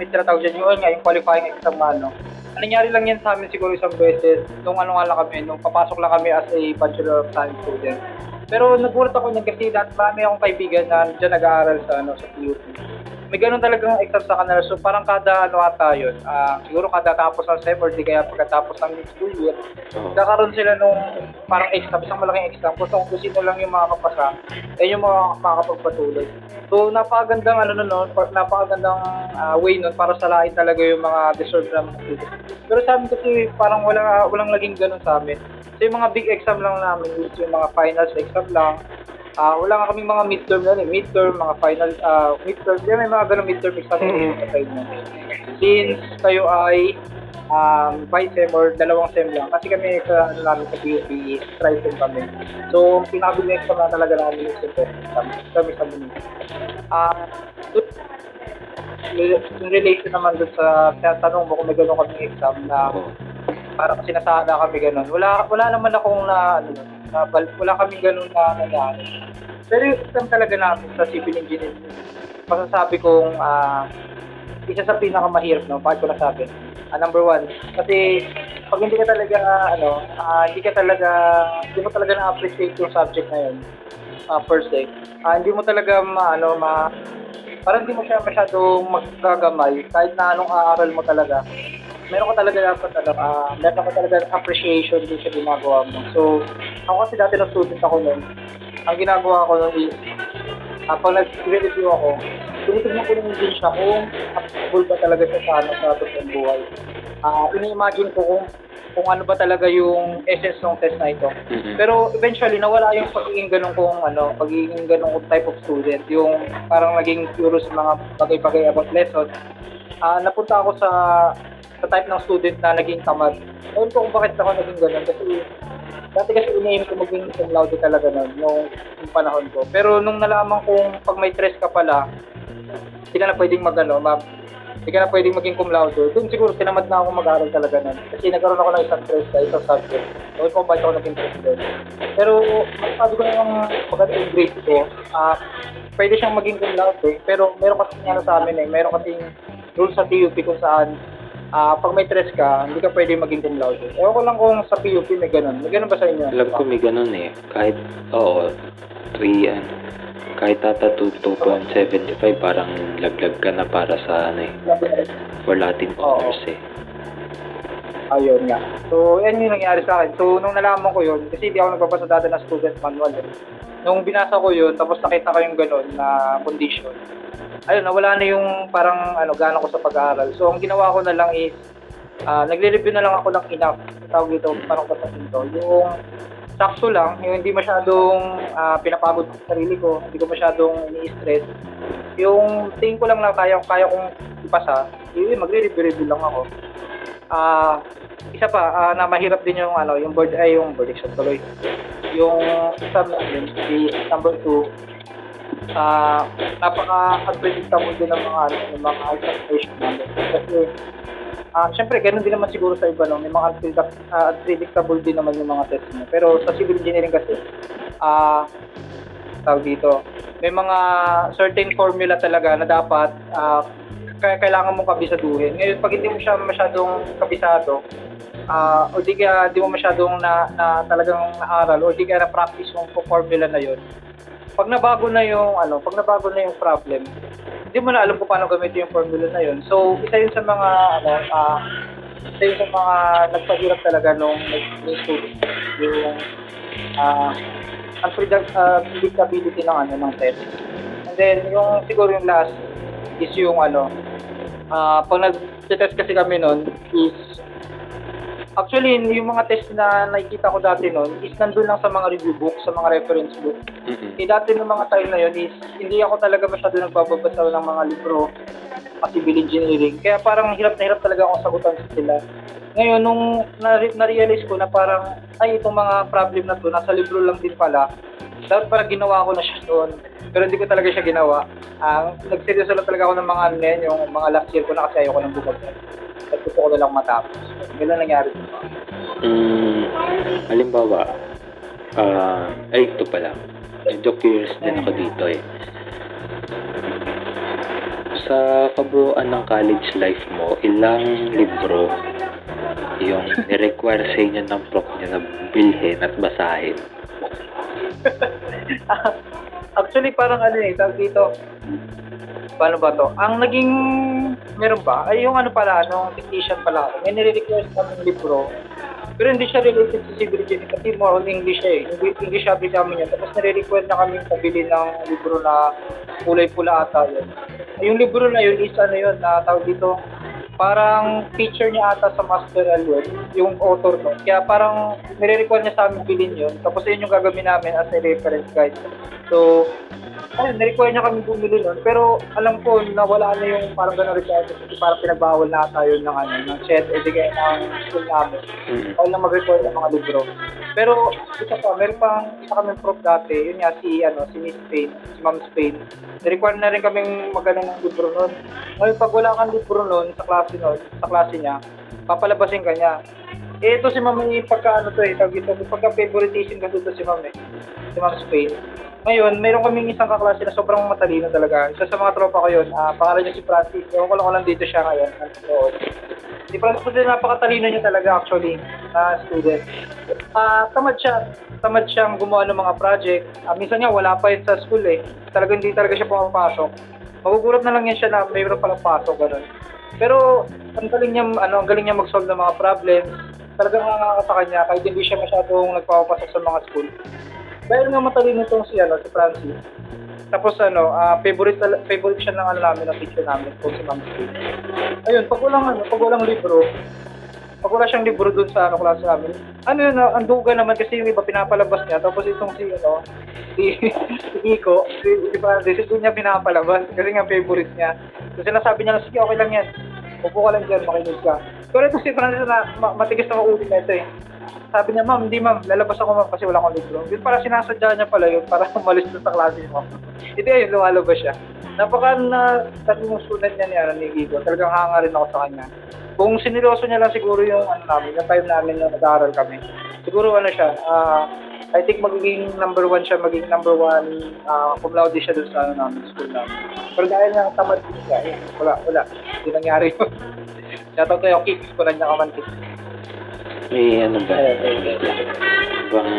may tinatawag dyan yung, nga, yung qualifying exam ano nangyari lang yan sa amin siguro isang beses nung ano nga lang kami nung papasok lang kami as a Bachelor of Science student. Pero nagulat ako niyan kasi dati marami akong kaibigan na dyan nag-aaral sa ano sa PUP may ganun talagang exam sa kanila so parang kada ano ata yun ah, siguro kada tapos ng sem or di kaya pagkatapos ng school year Oo. Nagkakaroon sila nung parang exam, isang malaking exam. Kung kung sino lang yung makakapasa, eh yung mga makakapagpatuloy. So, napakagandang ano nun, no, pa- napakagandang ah, way nun para salain talaga yung mga deserve na mga. Pero sa amin kasi parang wala, walang naging ganun sa amin. So, yung mga big exam lang namin, yung mga finals exam lang, Ah, wala nga kaming mga midterm na eh. Midterm, mga final, ah, midterm. Di may mga ganun midterm exam Mm. sa side. Since kayo ay um, by sem or dalawang sem lang. Kasi kami sa ano namin sa PUP is tri-sem kami. So, pinakabili exam na talaga namin is sem kami, kami sa muni. Ah, dun- in relation naman dun sa tanong mo kung may ganun kami exam na Oo. para kasi nasada kami ganun. Wala wala naman akong na ano na, bal- wala kami ganun na nangyari. Pero yung exam talaga namin sa civil engineering, masasabi kong ah, isa sa pinakamahirap, no? Bakit ko nasabi? Ah, number one, kasi pag hindi ka talaga, ano, ah, hindi ka talaga, hindi mo talaga na-appreciate yung subject na yun, ah, per se. Ah, hindi mo talaga, ma, ano, ma, parang hindi mo siya masyadong magagamay kahit na anong aaral mo talaga. Meron ka talaga dapat, ano, ah, meron ka talaga appreciation din sa ginagawa mo. So, ako kasi dati na student ako nun, ang ginagawa ko nun is, ah, pag nag-review ako, tinitignan ko lang din siya kung applicable ba talaga siya sa ano sa totoong buhay. Ah, ini-imagine ko kung kung ano ba talaga yung essence ng test na ito. Mm-mm. Pero eventually nawala yung pagiging ganun kong ano, pagiging ganung type of student, yung parang naging curious sa mga bagay-bagay about lesson. Ah, napunta ako sa sa type ng student na naging tamad. Ko kung bakit ako naging ganun kasi dati kasi inaim ko maging cum laude talaga nun, yung, yung panahon ko. Pero nung nalaman kong pag may stress ka pala, hindi ka na pwedeng mag ano, ma, hindi ka na pwedeng maging cum laude. Doon siguro tinamad na ako mag-aaral talaga nun. Kasi nagkaroon ako ng isang stress sa isang subject. Ko kung bakit ako naging doon. Pero sabi ko yung maganda yung grade ko, ah, pwede siyang maging cum laude, pero meron kasi ano sa amin eh, meron kasing rules sa TUP kung saan ah pag may stress ka, hindi ka pwede maging cum laude. Ewan ko lang kung sa PUP may ganun. May ganun ba sa inyo? Alam ko may ganun eh. Kahit, oo, 3, ano, kahit ata 2, 2.75, parang laglag ka na para sa, ano eh, for Latin honors eh. Ayun nga. So, yan yung nangyari sa akin. So, nung nalaman ko yun, kasi hindi ako nagbabasa dati ng student manual. Eh. Nung binasa ko yun, tapos nakita ko yung ganun na condition, ayun, nawala na yung parang ano, gana ko sa pag-aaral. So, ang ginawa ko na lang is, ah, nagre-review na lang ako ng enough. Tawag ito, parang ko sa. Yung sakto lang, yung hindi masyadong ah, pinapagod sa sarili ko, hindi ko masyadong ini-stress. Yung tingin ko lang na kaya, kaya kong ipasa, yun, magre-review-review lang ako. Ah, isa pa ah, na mahirap din yung ano, yung board ay yung board exam tuloy. Yung exam namin is number 2. Ah, napaka unpredictable din ng mga ano, ng mga examination namin. Kasi ah, syempre ganun din naman siguro sa iba no, may mga unpredict- ah, unpredictable din naman yung mga test mo. Pero sa civil engineering kasi ah tawag dito, may mga certain formula talaga na dapat ah, kaya kailangan mong kabisaduhin. Ngayon, pag hindi mo siya masyadong kabisado, ah o di ka di mo masyadong na, na talagang naaral o di ka na-practice yung formula na yun, pag nabago na yung ano, pag nabago na yung problem, hindi mo na alam kung paano gamitin yung formula na yun. So, isa yun sa mga ano, ah isa yun sa mga nagpahirap talaga nung nag student yung ah unpredict- ah, predictability ng ano ng test. And then yung siguro yung last is yung ano ah pag nag-test kasi kami noon is actually yung mga test na nakikita ko dati noon is nandun lang sa mga review book, sa mga reference book. Mm-mm. Eh dati ng mga time na yun is hindi ako talaga masyado nagbabasa ng mga libro sa civil engineering. Kaya parang hirap na hirap talaga akong sagutan sila. Ngayon, nung na- na-realize ko na parang, ay, itong mga problem na to, nasa libro lang din pala, dapat parang ginawa ko na siya doon. Pero hindi ko talaga siya ginawa. Ang nagseryoso lang talaga ako ng mga ano yun, yung mga last year ko na kasi ayoko ng bukod. At gusto ko na lang matapos. Ganun nangyari sa mga. Mm, halimbawa, ah, ay, ito pala. Medyo curious din ako dito eh. Sa kabuuan ng college life mo, ilang libro yung ni-require sa inyo ng prof nyo na bilhin at basahin? [laughs] Actually, parang ano eh, tawag dito, paano ba to? Ang naging, meron ba? Ay, yung ano pala, nung technician pala, may nire-request kami ng libro, pero hindi siya related sa civil engineering kasi more on English siya eh. English, subject namin yun. Tapos nire-request na kami pabili ng libro na kulay pula ata yun. Yung libro na yun is ano yun, na tawag dito, parang teacher niya ata sa Master yun, yung author no. Kaya parang nire-require niya sa amin bilhin yun. Tapos yun yung gagawin namin as a reference guide. So, ayun, nire-require niya kami bumili nun. Pero alam ko na wala na yung parang gano'n requirement kasi parang pinagbawal na ata yun ng ano, ng shed edikay ng school namin. Mm. Bawal na mag-require ng mga libro. Pero isa pa, meron pang isa kami prof dati, yun nga si ano, si Miss Spain, si Ma'am Spain. Nirequire na rin kaming magano ng libro nun. Ngayon pag wala kang libro nun sa klase nun, sa klase niya, papalabasin ka niya. Eh, ito si Ma'am yung pagka ano to eh, tawag ito, pagka favoritism kasi ito si Ma'am eh, si Ma'am Spain. Ngayon, meron kaming isang kaklase na sobrang matalino talaga. Isa sa mga tropa ko yun, ah, pangalan niya si Francis. Ewan ko lang kung nandito siya ngayon. Oo. Si Francis kasi napakatalino niya talaga actually na student. Ah, tamad siya. Tamad siyang gumawa ng mga project. Ah, minsan nga wala pa yun sa school eh. Talaga hindi talaga siya pumapasok. Magugulat na lang yan siya na mayroon palang pasok ganun. Pero ang galing niya ano, ang galing niya mag-solve ng mga problems. Talagang nakakata sa kanya kahit hindi siya masyadong nagpapapasok sa mga school. Dahil nga matalino itong si ano, si Francis. Tapos ano, ah, favorite favorite siya ng ano namin, ng teacher namin, kung si Ma'am. Ayun, pag walang ano, pag walang libro, pag wala siyang libro dun sa ano klase namin, ano yun, ah, ang duga naman kasi yung iba pinapalabas niya, tapos itong si ano, si, [laughs] Nico, si, si Francis, doon niya pinapalabas kasi nga favorite niya. So sinasabi niya, sige, okay lang yan. Upo ka lang dyan, makinig ka. Pero ito si Francis na ma- matigas na maulit na ito eh. Sabi niya, ma'am, hindi ma'am, lalabas ako ma'am kasi wala akong libro. Yun para sinasadya niya pala yun para [laughs] umalis doon sa klase mo. Hindi ayun, lumalabas siya. Napaka na tatlong student niya ni, Gigo. Talagang hanga rin ako sa kanya. Kung siniloso niya lang siguro yung ano namin, yung time namin na nag-aaral kami. Siguro ano siya, ah, I think magiging number one siya, magiging number one uh, cum laude siya doon sa ano namin, school namin. Pero dahil nga tamad din siya, eh, wala, wala. Hindi nangyari yun. [laughs] Shoutout kayo, kicks ko na niya kamantik. May ano ba? Bang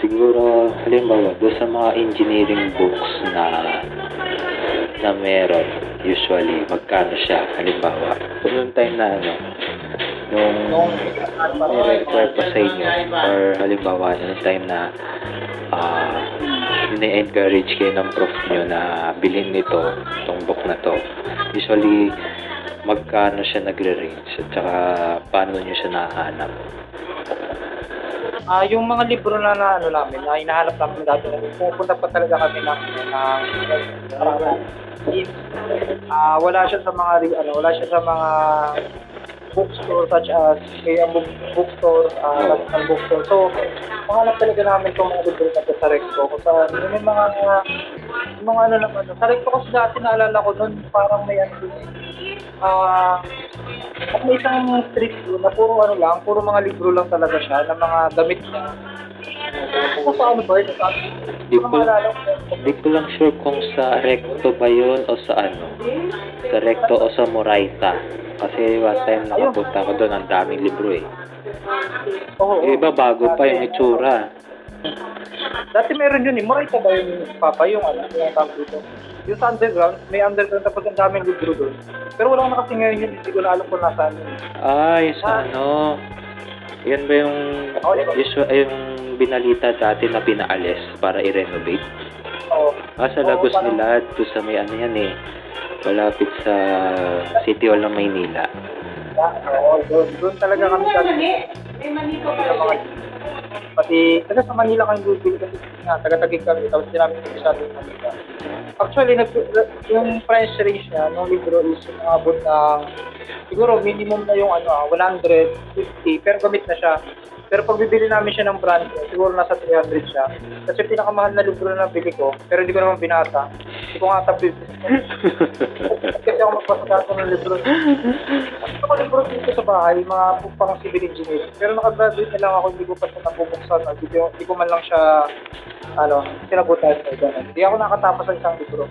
siguro halimbawa doon sa mga engineering books na na meron usually magkano siya? Halimbawa kung yung time na ano nung require pa sa inyo or halimbawa nung time na ah ini-encourage kayo ng prof nyo na bilhin nito itong book na to usually magkano siya nagre-range? At saka paano nyo siya nahanap Ah, yung mga libro na, na ano namin, na hinahanap namin dati, pupunta pa talaga kami ng ng Ah, wala siya sa mga ano, wala siya sa mga bookstore such as kaya book, bookstore, ah, national bookstore. So, mahanap talaga namin itong mga libro na sa Recto. Kung sa yun yung mga yung mga ano naman. Sa Recto kasi dati naalala ko noon, parang may ano dun, ah, at may isang street doon na puro ano lang, puro mga libro lang talaga siya, na mga damit niya. Kung paano ba yun? Di ko maalala ko. Lang sure kung sa recto ba yun o sa ano. Sa recto o sa Moraita. Kasi last time nakapunta ko doon, ang daming libro eh. Oo, Yung iba bago pa yung itsura. Dati meron yun eh. Morita ba yun, Papa? Yung ano, yung tawag dito. Yung sa underground, may underground tapos ang daming libro doon. Pero wala ko na kasi ngayon yun, hindi ko na alam kung nasaan yun. Ay, sa ano. Yan ba yung, yun. usual, yung binalita dati na pinaalis para i-renovate? Oo. Ah, sa Oo, Lagos parang- nila, doon sa may ano yan eh. Malapit sa City Hall ng Maynila. Oo, doon, doon talaga kami dati. Pati, kasi sa Manila kami bibili kasi nga, taga-tagig kami, tapos hindi namin sa ating Manila. Actually, nag, yung price range niya, nung libro is umabot ng, siguro minimum na yung ano, ah, 150, pero gamit na siya. Pero pag bibili namin siya ng brand, siguro nasa 300 siya. Kasi pinakamahal na libro na nabili ko, pero hindi ko naman binasa. Hindi ko nga tapos. [laughs] Kasi ako magpasakasa ng libro. Gusto ko libro dito sa bahay, mga pang civil engineering. Pero nakagraduate na lang ako, hindi ko pa siya nabubuksan. Hindi ko, hindi ko man lang siya, ano, sinabutan sa. Hindi ako nakatapos ng isang libro.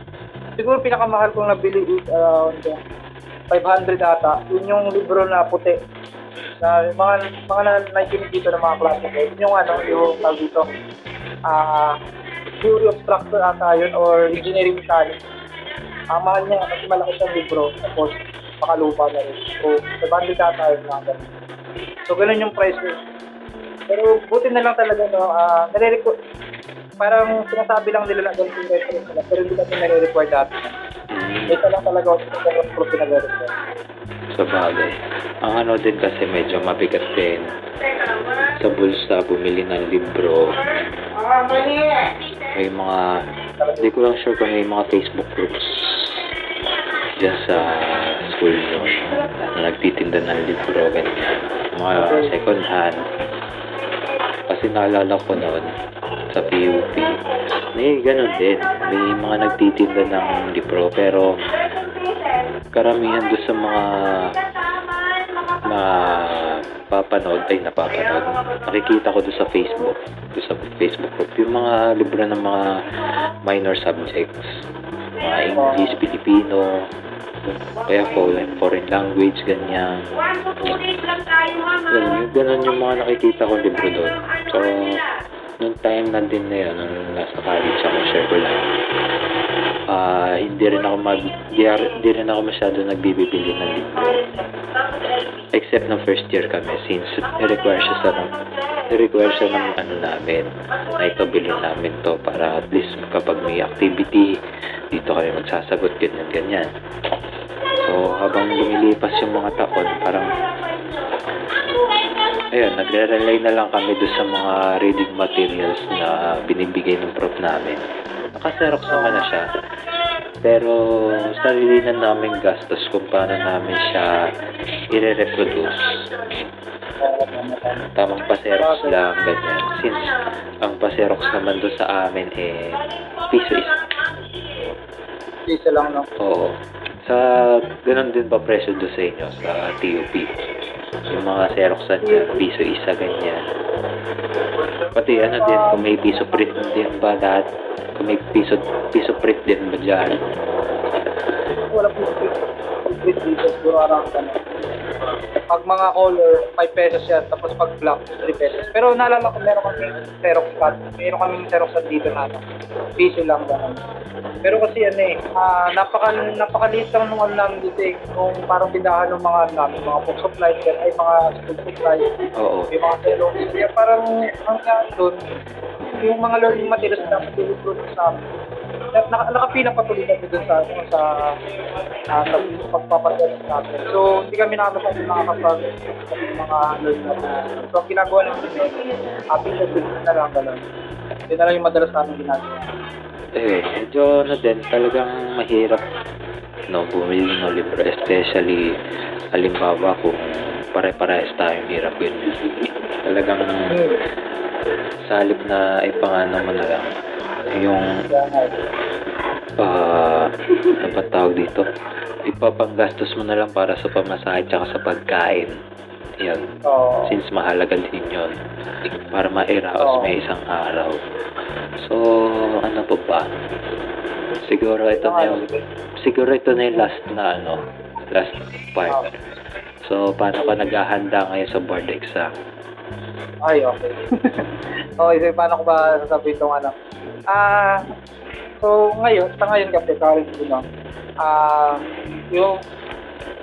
Siguro pinakamahal kong nabili is around uh, 500 ata. Yun yung libro na puti. Na mga, mga na nakikinig dito ng mga klase ko. Yun yung ano, yung tawag dito. Ah, theory of structure ata yun or engineering mechanics. Ang mahal niya kasi malaki siyang libro. Tapos, makalupa na rin. So, sa bandit ata yun mga ganun. So, ganun yung price range. Pero buti na lang talaga, no, ah nare-record, parang sinasabi lang nila na ganito yung reference nila, pero hindi natin nare-record dati. Ito lang talaga ako sa pro pinag-review. Sa bagay. Ang ano din kasi medyo mabigat din sa bulsa bumili ng libro. May mga, hindi ko lang sure kung may mga Facebook groups dyan sa school nyo na nagtitinda ng libro, ganyan. Mga second hand. Kasi naalala ko noon sa PUP, may ganun din. May mga nagtitinda ng libro pero karamihan doon sa mga mapapanood ay napapanood. Nakikita ko doon sa Facebook doon sa Facebook group. Yung mga libro ng mga minor subjects mga English, Filipino kaya foreign, foreign language ganyan. Ganun, yung, ganun yung mga nakikita ko libro doon. So nung time na din na yun nung nasa college ako share ko lang ah hindi rin ako mag di, di rin ako masyado nagbibili ng libro except ng first year kami since i-require siya sa ng i-require siya ng ano namin na ipabili namin to para at least kapag may activity dito kami magsasagot ganyan ganyan. So habang lumilipas yung mga taon parang ayun nagre-rely na lang kami doon sa mga reading materials na binibigay ng prof namin nakaserox naman na siya pero sarili na namin gastos kung paano namin siya i-reproduce. Tamang paserox lang, ganyan. Since ang paserox naman doon sa amin eh, piso is. Isa lang, no? Oo. Sa, ganun din ba presyo doon sa inyo, sa TUP? Yung mga xeroxan niya, piso isa, ganyan. Pati ano din, kung may piso print din ba lahat? Kung may piso, piso print din ba dyan? Wala po complete dito. Siguro arang ano. Pag mga color, 5 pesos yan. Tapos pag black, 3 pesos. Pero naalala ko, meron kami Xerox card. Meron kami Xerox card dito na ano. Piso lang ganun. Pero kasi ano eh, ah, napaka, napakaliit lang nung ano namin dito eh. Nung parang bindahan ng mga ano namin, mga book supplies, yan, ay mga school supplies, Oo. yung mga Xerox. Kaya parang ang nga doon, yung mga learning materials na patulog doon sa amin. Na, naka, nakapila pa tuloy kami doon sa, ano, sa, uh, sa pagpapadala natin. So, hindi kami nakakasama ng mga learning materials. So, ang ginagawa namin yun, happy siya doon na lang gano'n. Yun na lang yung madalas namin ginagawa. Eh, medyo ano din, talagang mahirap no, bumili ng libro, especially halimbawa kung pare-parehas tayong hirap yun. Talagang sa halip na ipangano mo na lang yung ah ano ba tawag dito? Ipapanggastos mo na lang para sa pamasahe tsaka sa pagkain. Yan. oo. Since mahalaga din yun. Para mairaos Oo. may isang araw. So, ano pa ba? Siguro ito na yung, siguro ito na yung last na ano, last part. So, paano ka naghahanda ngayon sa board exam? Ay, okay. [laughs] okay, so paano ko ba sasabihin itong ano? Ah, so ngayon, sa ngayon kasi currently, no, ah, yung,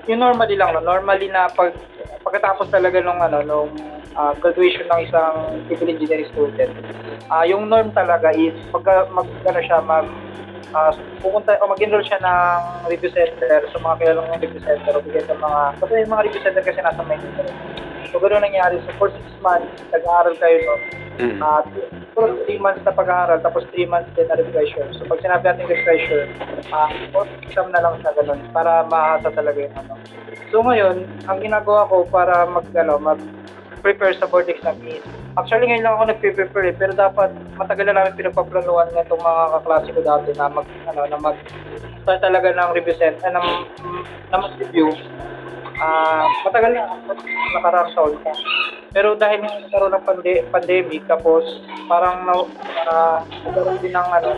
yung normally lang, no, normally na pag, pagkatapos talaga nung ano, nung ah, graduation ng isang civil engineering student, ah, yung norm talaga is pagka mag, ano siya, mag, ah, pupunta o mag-enroll siya ng review center sa mga kilalang review center o bigyan sa mga kasi yung mga review center kasi nasa Maynila. So, gano'n nangyari. So, for six months, nag-aaral kayo, no? Mm. At for 3 months na pag-aaral, tapos 3 months din na refresher. So pag sinabi natin refresher, ah fourth exam na lang siya ganun para mahasa talaga yung ano. So ngayon, ang ginagawa ko para mag, ano, mag prepare sa board exam is, actually ngayon lang ako nagpe-prepare eh, pero dapat matagal na namin pinagpaplanuhan ng itong mga kaklase ko dati na mag, ano, na mag start talaga ng review set, eh, ng, na mag-review. Ah, matagal na nakaraang taon pa. Pero dahil nagkaroon ng pande- pandemic, tapos parang na, uh, nagkaroon din ng ano,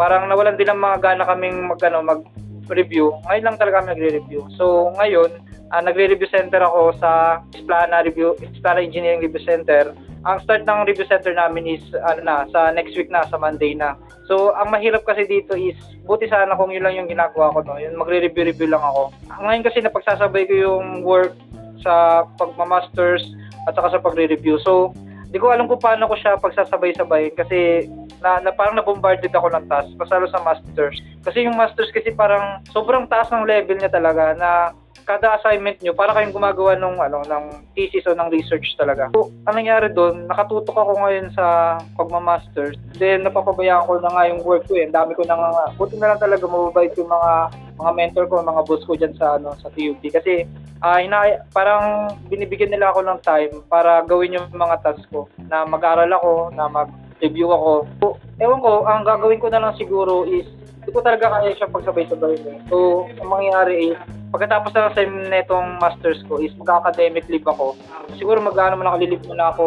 parang nawalan din ng mga gana kaming mag, ano, mag-review. Ngayon lang talaga kami nagre-review. So, ngayon, ah, nagre-review center ako sa Splana Review, Splana Engineering Review Center. Ang start ng review center namin is ano na, sa next week na, sa Monday na. So, ang mahirap kasi dito is, buti sana kung yun lang yung ginagawa ko, no? Yung magre-review-review lang ako. Ngayon kasi napagsasabay ko yung work sa pagmamasters at saka sa pagre-review. So, Hindi ko alam kung paano ko siya pagsasabay-sabay kasi na, na parang nabombarded ako ng task pasalo sa masters. Kasi yung masters kasi parang sobrang taas ng level niya talaga na kada assignment nyo, para kayong gumagawa ng ano ng thesis o ng research talaga. So, ang nangyari doon, nakatutok ako ngayon sa pagma-masters. Then napapabayaan ko na nga yung work ko eh. Ang dami ko na nga. Buti na lang talaga mababait yung mga mga mentor ko, mga boss ko diyan sa ano sa TUP kasi ah ina parang binibigyan nila ako ng time para gawin yung mga tasks ko na mag-aral ako, na mag-review ako. So, ewan ko, ang gagawin ko na lang siguro is hindi ko talaga kaya siya pagsabay-sabay. So, ang mangyayari is, pagkatapos na sa netong masters ko is magka-academic leave ako. Siguro mag-ano mo nakalilip muna ako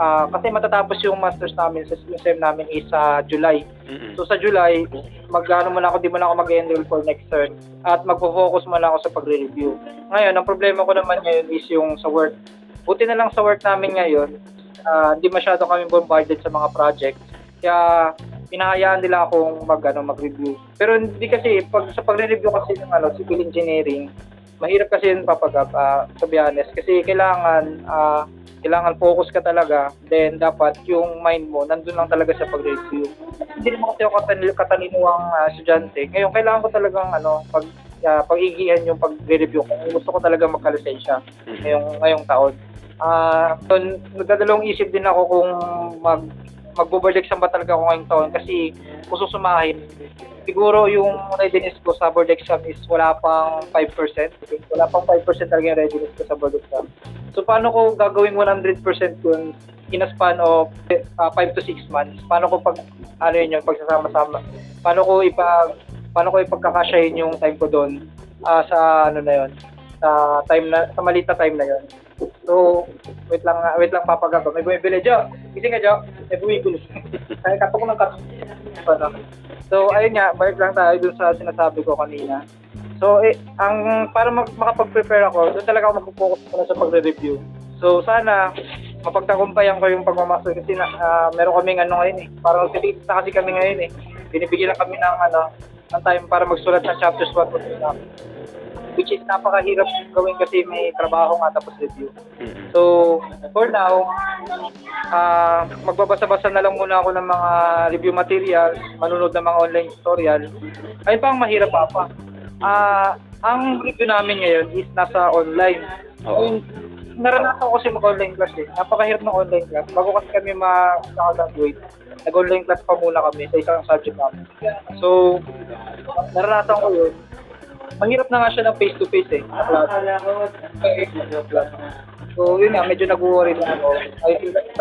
ah, kasi matatapos yung masters namin sa sem namin is sa July. Mm-mm. So sa July, mag-ano muna ako, di muna ako mag-enroll for next term at magfo-focus muna ako sa pagre-review. Ngayon, ang problema ko naman ngayon is yung sa work. Buti na lang sa work namin ngayon, ah, hindi masyado kami bombarded sa mga projects. Kaya pinahayaan nila akong mag ano mag-review. Pero hindi kasi pag sa pagre-review kasi ng ano civil engineering, mahirap kasi yun papagap uh, to be honest kasi kailangan ah, kailangan focus ka talaga then dapat yung mind mo nandun lang talaga sa pag-review. Hindi naman kasi ako katanil, katalinuwang ah, estudyante. Ngayon kailangan ko talagang ano pag ah, pag-igihan yung pag-review ko. Gusto ko talaga magkalisensya ngayong ngayong taon. Ah, so, nagdadalawang isip din ako kung mag exam ba talaga ako ngayong taon kasi kung susumahin, siguro yung readiness ko sa board exam is wala pang 5%. Wala pang 5% talaga yung readiness ko sa board exam. So paano ko gagawing 100% yun in a span of 5 to 6 months? Paano ko pag ano yun yung pagsasama-sama? Paano ko ipag paano ko ipagkakasyahin yung time ko doon ah, sa ano na yun? Sa time na sa maliit na time na yun. So, wait lang, wait lang papagaba. May bumibili, Jo. Gising ka, Jo. May bumibili. [laughs] Kaya katok ng katok. Ano? So, ayun nga, balik lang tayo dun sa sinasabi ko kanina. So, eh, ang para mag, makapag-prepare ako, doon talaga ako mag-focus muna sa pagre-review. So, sana mapagtagumpayan ko yung pagmamaster kasi na, ah, meron kaming ano ngayon eh. Parang titigit na kasi kami ngayon eh. Binibigyan lang kami ng ano, ng time para magsulat ng chapters 1 to 3 which is napakahirap gawin kasi may trabaho nga tapos review. So, for now, ah magbabasa-basa na lang muna ako ng mga review materials, manunod ng mga online tutorial. Ayun pa ang mahirap pa pa. Ah, ang review namin ngayon is nasa online. Oo. Ayun, naranasan ko kasi mag-online class eh. Napakahirap ng online class. Bago kasi kami ma-graduate, nag-online class pa muna kami sa isang subject namin. So, naranasan ko yun. Mahirap na nga siya ng face-to-face eh. So, yun nga, medyo nag-worry lang ako. Ay,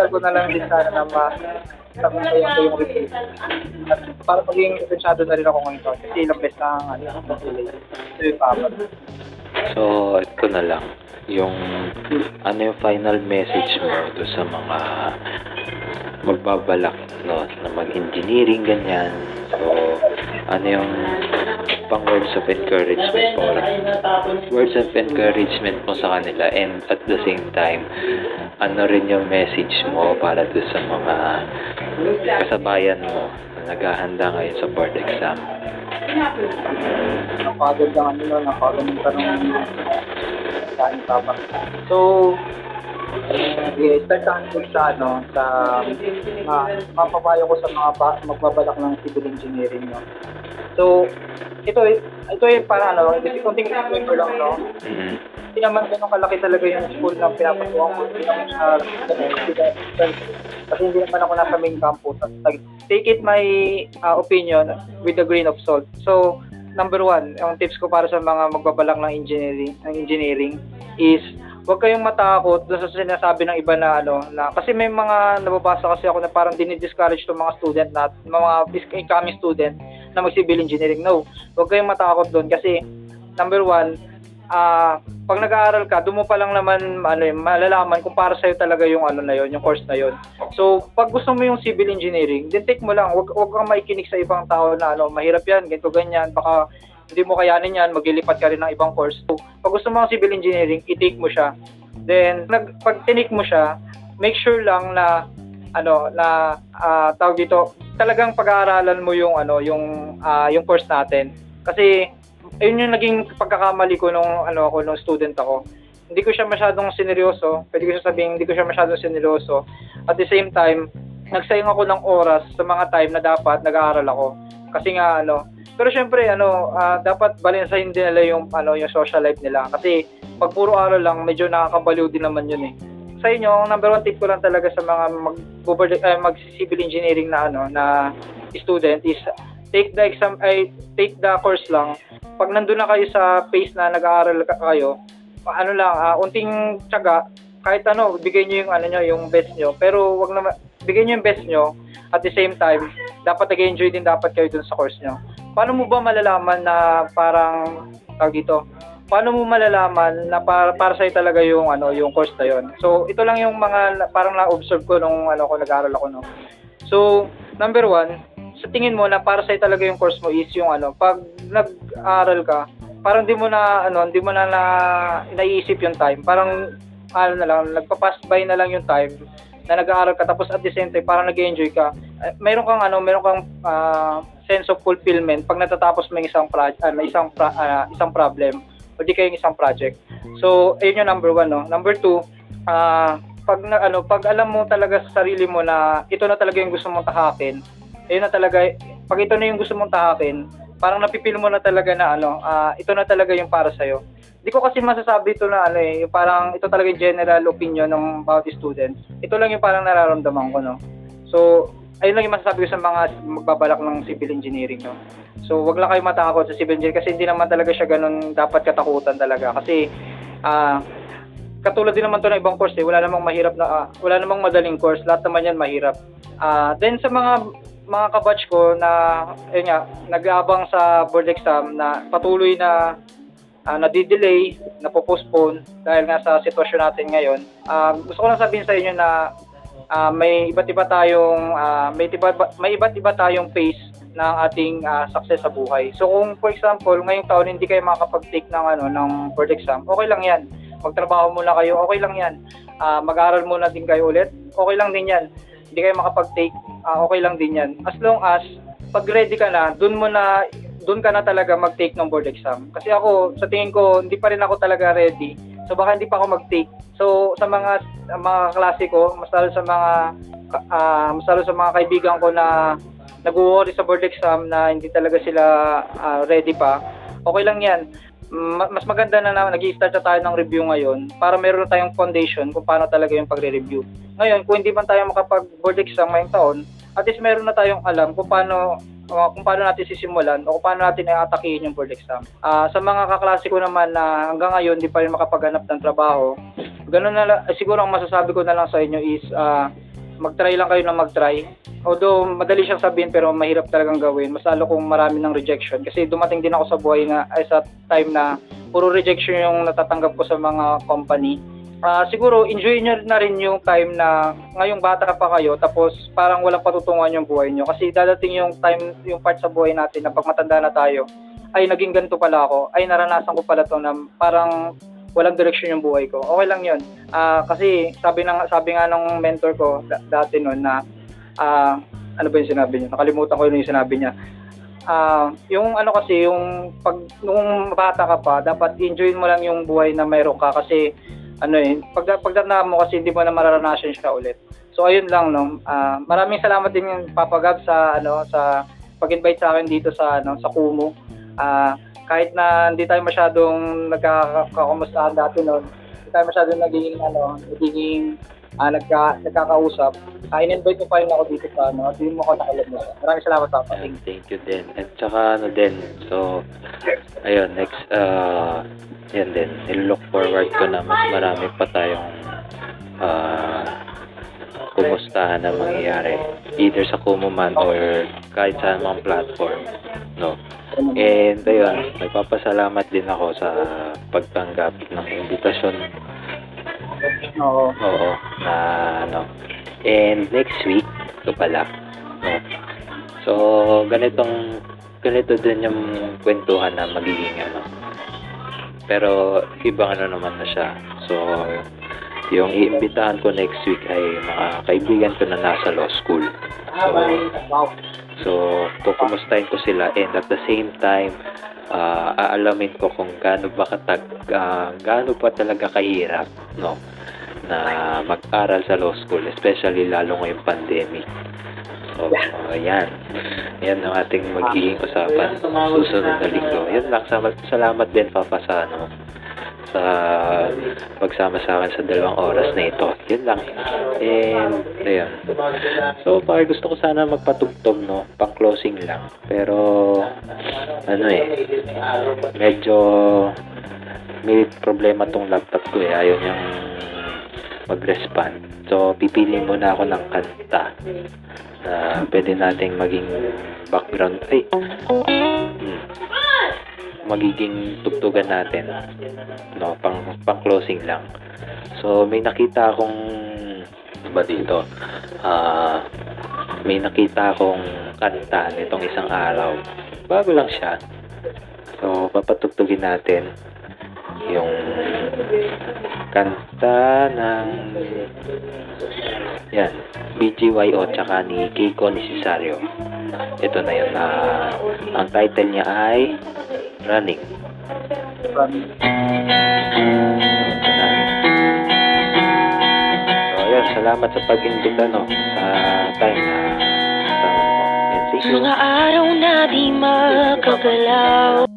ko na lang din sana na ma sabihin ko yung review. At para maging interesado na rin ako ngayon to. Kasi ilang beses na ano, delay. So, yun pa. So, ito na lang. Yung, ano yung final message mo do sa mga magbabalak, no, na mag-engineering, ganyan. So, ano yung pang words of encouragement mo? Words of encouragement mo sa kanila and at the same time, ano rin yung message mo para do sa mga kasabayan mo na naghahanda ngayon sa board exam? napagod ang ano, napagod ang tanong. So, eh, start tayo dun sa ano, sa uh, mapapayo ko sa mga ba, magbabalak ng civil engineering, no. So, ito ito eh para ano, kasi konting disclaimer lang, no. Mm-hmm. Hindi naman ganun kalaki talaga yung school na pinapasuhan ko. Hindi naman siya, kasi hindi naman ako nasa main campus. Take it my uh, opinion with a grain of salt. So, number one, yung tips ko para sa mga magbabalak ng engineering, ng engineering is huwag kayong matakot sa sinasabi ng iba na ano na kasi may mga nababasa kasi ako na parang dinidiscourage ng mga student na mga incoming student na mag-civil engineering. No, huwag kayong matakot doon kasi number one, ah pag nag-aaral ka, doon mo pa lang naman ano, eh, malalaman kung para sa'yo talaga yung ano na yon, yung course na yon. So, pag gusto mo yung civil engineering, then take mo lang. Huwag, huwag kang maikinig sa ibang tao na ano, mahirap yan, ganito ganyan, baka hindi mo kayanin yan, maglilipat ka rin ng ibang course. So, pag gusto mo ang civil engineering, i-take mo siya. Then, nag, pag tinik mo siya, make sure lang na ano na ah, tawag dito talagang pag-aaralan mo yung ano yung ah, yung course natin kasi ayun yung naging pagkakamali ko nung ano ako nung student ako hindi ko siya masyadong sineryoso. Pwede ko siya sabihin, hindi ko siya masyadong sineryoso. At the same time, nagsayang ako ng oras sa mga time na dapat nag-aaral ako. Kasi nga, ano, pero syempre, ano, ah, dapat balansahin din nila yung, ano, yung social life nila. Kasi pag puro aral lang, medyo nakakabaliw din naman yun eh. Sa inyo, ang number one tip ko lang talaga sa mga mag, uh, mag-civil engineering na, ano, na student is take the exam, ay take the course lang. Pag nandun na kayo sa phase na nag-aaral ka- kayo, ano lang, ah, unting tiyaga, kahit ano, bigay niyo yung ano nyo, yung best nyo. Pero wag na bigay niyo yung best nyo. At the same time, dapat nag-enjoy din dapat kayo dun sa course nyo. Paano mo ba malalaman na parang tawag dito? Paano mo malalaman na para, para sa'yo talaga yung ano, yung course na yon? So, ito lang yung mga parang na-observe ko nung ano ko nag-aaral ako no. So, number one, sa tingin mo na para sa'yo talaga yung course mo is yung ano, pag nag-aaral ka, parang di mo na ano, hindi mo na, na naiisip yung time. Parang ano na lang, nagpa-pass by na lang yung time na nag-aaral ka tapos at the same time parang nag-enjoy ka. Eh, meron kang ano, meron kang ah, sense of fulfillment pag natatapos mo yung isang project, isang pra- ah, isang problem o di kayong isang project. So, ayun yung number one, no? Number two, ah, pag na, ano, pag alam mo talaga sa sarili mo na ito na talaga yung gusto mong tahakin, ayun na talaga, pag ito na yung gusto mong tahakin, parang napipil mo na talaga na ano, ah, ito na talaga yung para sa'yo. Hindi ko kasi masasabi ito na ano eh, parang ito talaga yung general opinion ng bawat student. Ito lang yung parang nararamdaman ko, no. So, ayun lang yung masasabi ko sa mga magbabalak ng civil engineering, no. So, wag lang kayo matakot sa civil engineering kasi hindi naman talaga siya ganun dapat katakutan talaga. Kasi, ah, katulad din naman to ng ibang course eh, wala namang mahirap na, ah, wala namang madaling course, lahat naman yan mahirap. Ah, then sa mga mga kabatch ko na, ayun nga, nag-aabang sa board exam na patuloy na uh, nadidelay, napopostpone dahil nga sa sitwasyon natin ngayon. Um, gusto ko lang sabihin sa inyo na ah, may iba't iba tayong ah, may iba may iba't iba tayong phase ng ating ah, success sa buhay. So kung for example, ngayong taon hindi kayo makakapag-take ng ano ng board exam, okay lang 'yan. Magtrabaho muna kayo, okay lang 'yan. Ah, mag-aral muna din kayo ulit, okay lang din 'yan. Hindi kayo makapag-take, ah, okay lang din 'yan. As long as pag ready ka na, dun mo na doon ka na talaga mag-take ng board exam. Kasi ako, sa tingin ko, hindi pa rin ako talaga ready. So baka hindi pa ako mag-take. So sa mga mga klase ko, mas lalo sa mga ah, mas lalo sa mga kaibigan ko na nag-worry sa board exam na hindi talaga sila ah, ready pa. Okay lang 'yan. Ma- Mas maganda na na nag-i-start na tayo ng review ngayon para meron na tayong foundation kung paano talaga yung pagre-review. Ngayon, kung hindi man tayo makapag-board exam ngayong taon, at least meron na tayong alam kung paano uh, kung paano natin sisimulan o kung paano natin i-atakihin yung board exam. Ah, sa mga kaklase ko naman na hanggang ngayon di pa rin makapaghanap ng trabaho, ganun na lang, siguro ang masasabi ko na lang sa inyo is ah, mag-try lang kayo na mag-try. Although madali siyang sabihin pero mahirap talagang gawin. Mas lalo kung marami ng rejection kasi dumating din ako sa buhay na ay sa time na puro rejection yung natatanggap ko sa mga company. Ah, siguro enjoy nyo na rin yung time na ngayong bata pa kayo tapos parang walang patutunguhan yung buhay nyo. Kasi dadating yung time yung part sa buhay natin na pag matanda na tayo ay naging ganito pala ako. Ay naranasan ko pala to na parang walang direction yung buhay ko. Okay lang yun. Ah, kasi sabi ng sabi nga ng mentor ko da- dati noon na ah, ano ba yung sinabi niya? Nakalimutan ko yun yung sinabi niya. Ah, yung ano kasi yung pag nung bata ka pa dapat enjoy mo lang yung buhay na mayroon ka. Kasi ano eh pag pagdana mo kasi hindi mo na mararanasan siya ulit. So ayun lang no. Ah, maraming salamat din yung Papa Gab sa ano sa pag-invite sa akin dito sa ano sa Kumu. Ah, kahit na hindi tayo masyadong nagkakamustahan dati noon, hindi tayo masyadong naging ano, naging ah, nagka, nagkakausap. Ah, in-invite mo pa rin ako dito sa ano, at mo ako nakalimutan. Maraming salamat Papa. Ayan, thank you din. At saka ano din, so, ayun, next, uh, yan din, nilook forward ko na mas marami pa tayong uh, kumustahan na mangyayari. Either sa Kumu man or kahit sa mga platform. No? And ayun, nagpapasalamat din ako sa pagtanggap ng imbitasyon Oo. Oo, na ano. And next week, ito pala. No? So, ganitong ganito din yung kwentuhan na magiging ano. Pero ibang ano naman na siya. So, yung iimbitahan ko next week ay mga kaibigan ko na nasa law school. So. So, kukumustahin ko sila and at the same time, ah, aalamin ko kung gaano ba katag, ah, gaano pa talaga kahirap, no, na mag-aral sa law school, especially lalo ngayong pandemic. So, ayan. Yan ang ating magiging usapan susunod na linggo. Yan lang. Salamat, din, Papa, sa ano, sa pagsama sa akin sa dalawang oras na ito. Yun lang. And, ayun. So, far, gusto ko sana magpatugtog, no? Pang-closing lang. Pero, ano eh, medyo may problema tong laptop ko eh. Ayaw niyang mag-respond. So, pipili muna ako ng kanta na pwede nating maging background. Ay! Hmm. Magiging tugtugan natin. No, pang, pang closing lang. So, may nakita akong ano ba dito? Ah, may nakita akong kanta nitong isang araw. Bago lang siya. So, papatugtugin natin yung kanta ng yan, BGYO tsaka ni Keiko Necesario. Ito na yun. Ah, ang title niya ay Running. So, yun. Salamat sa pag-invita, no? Sa time na you. Mga araw na di makagalaw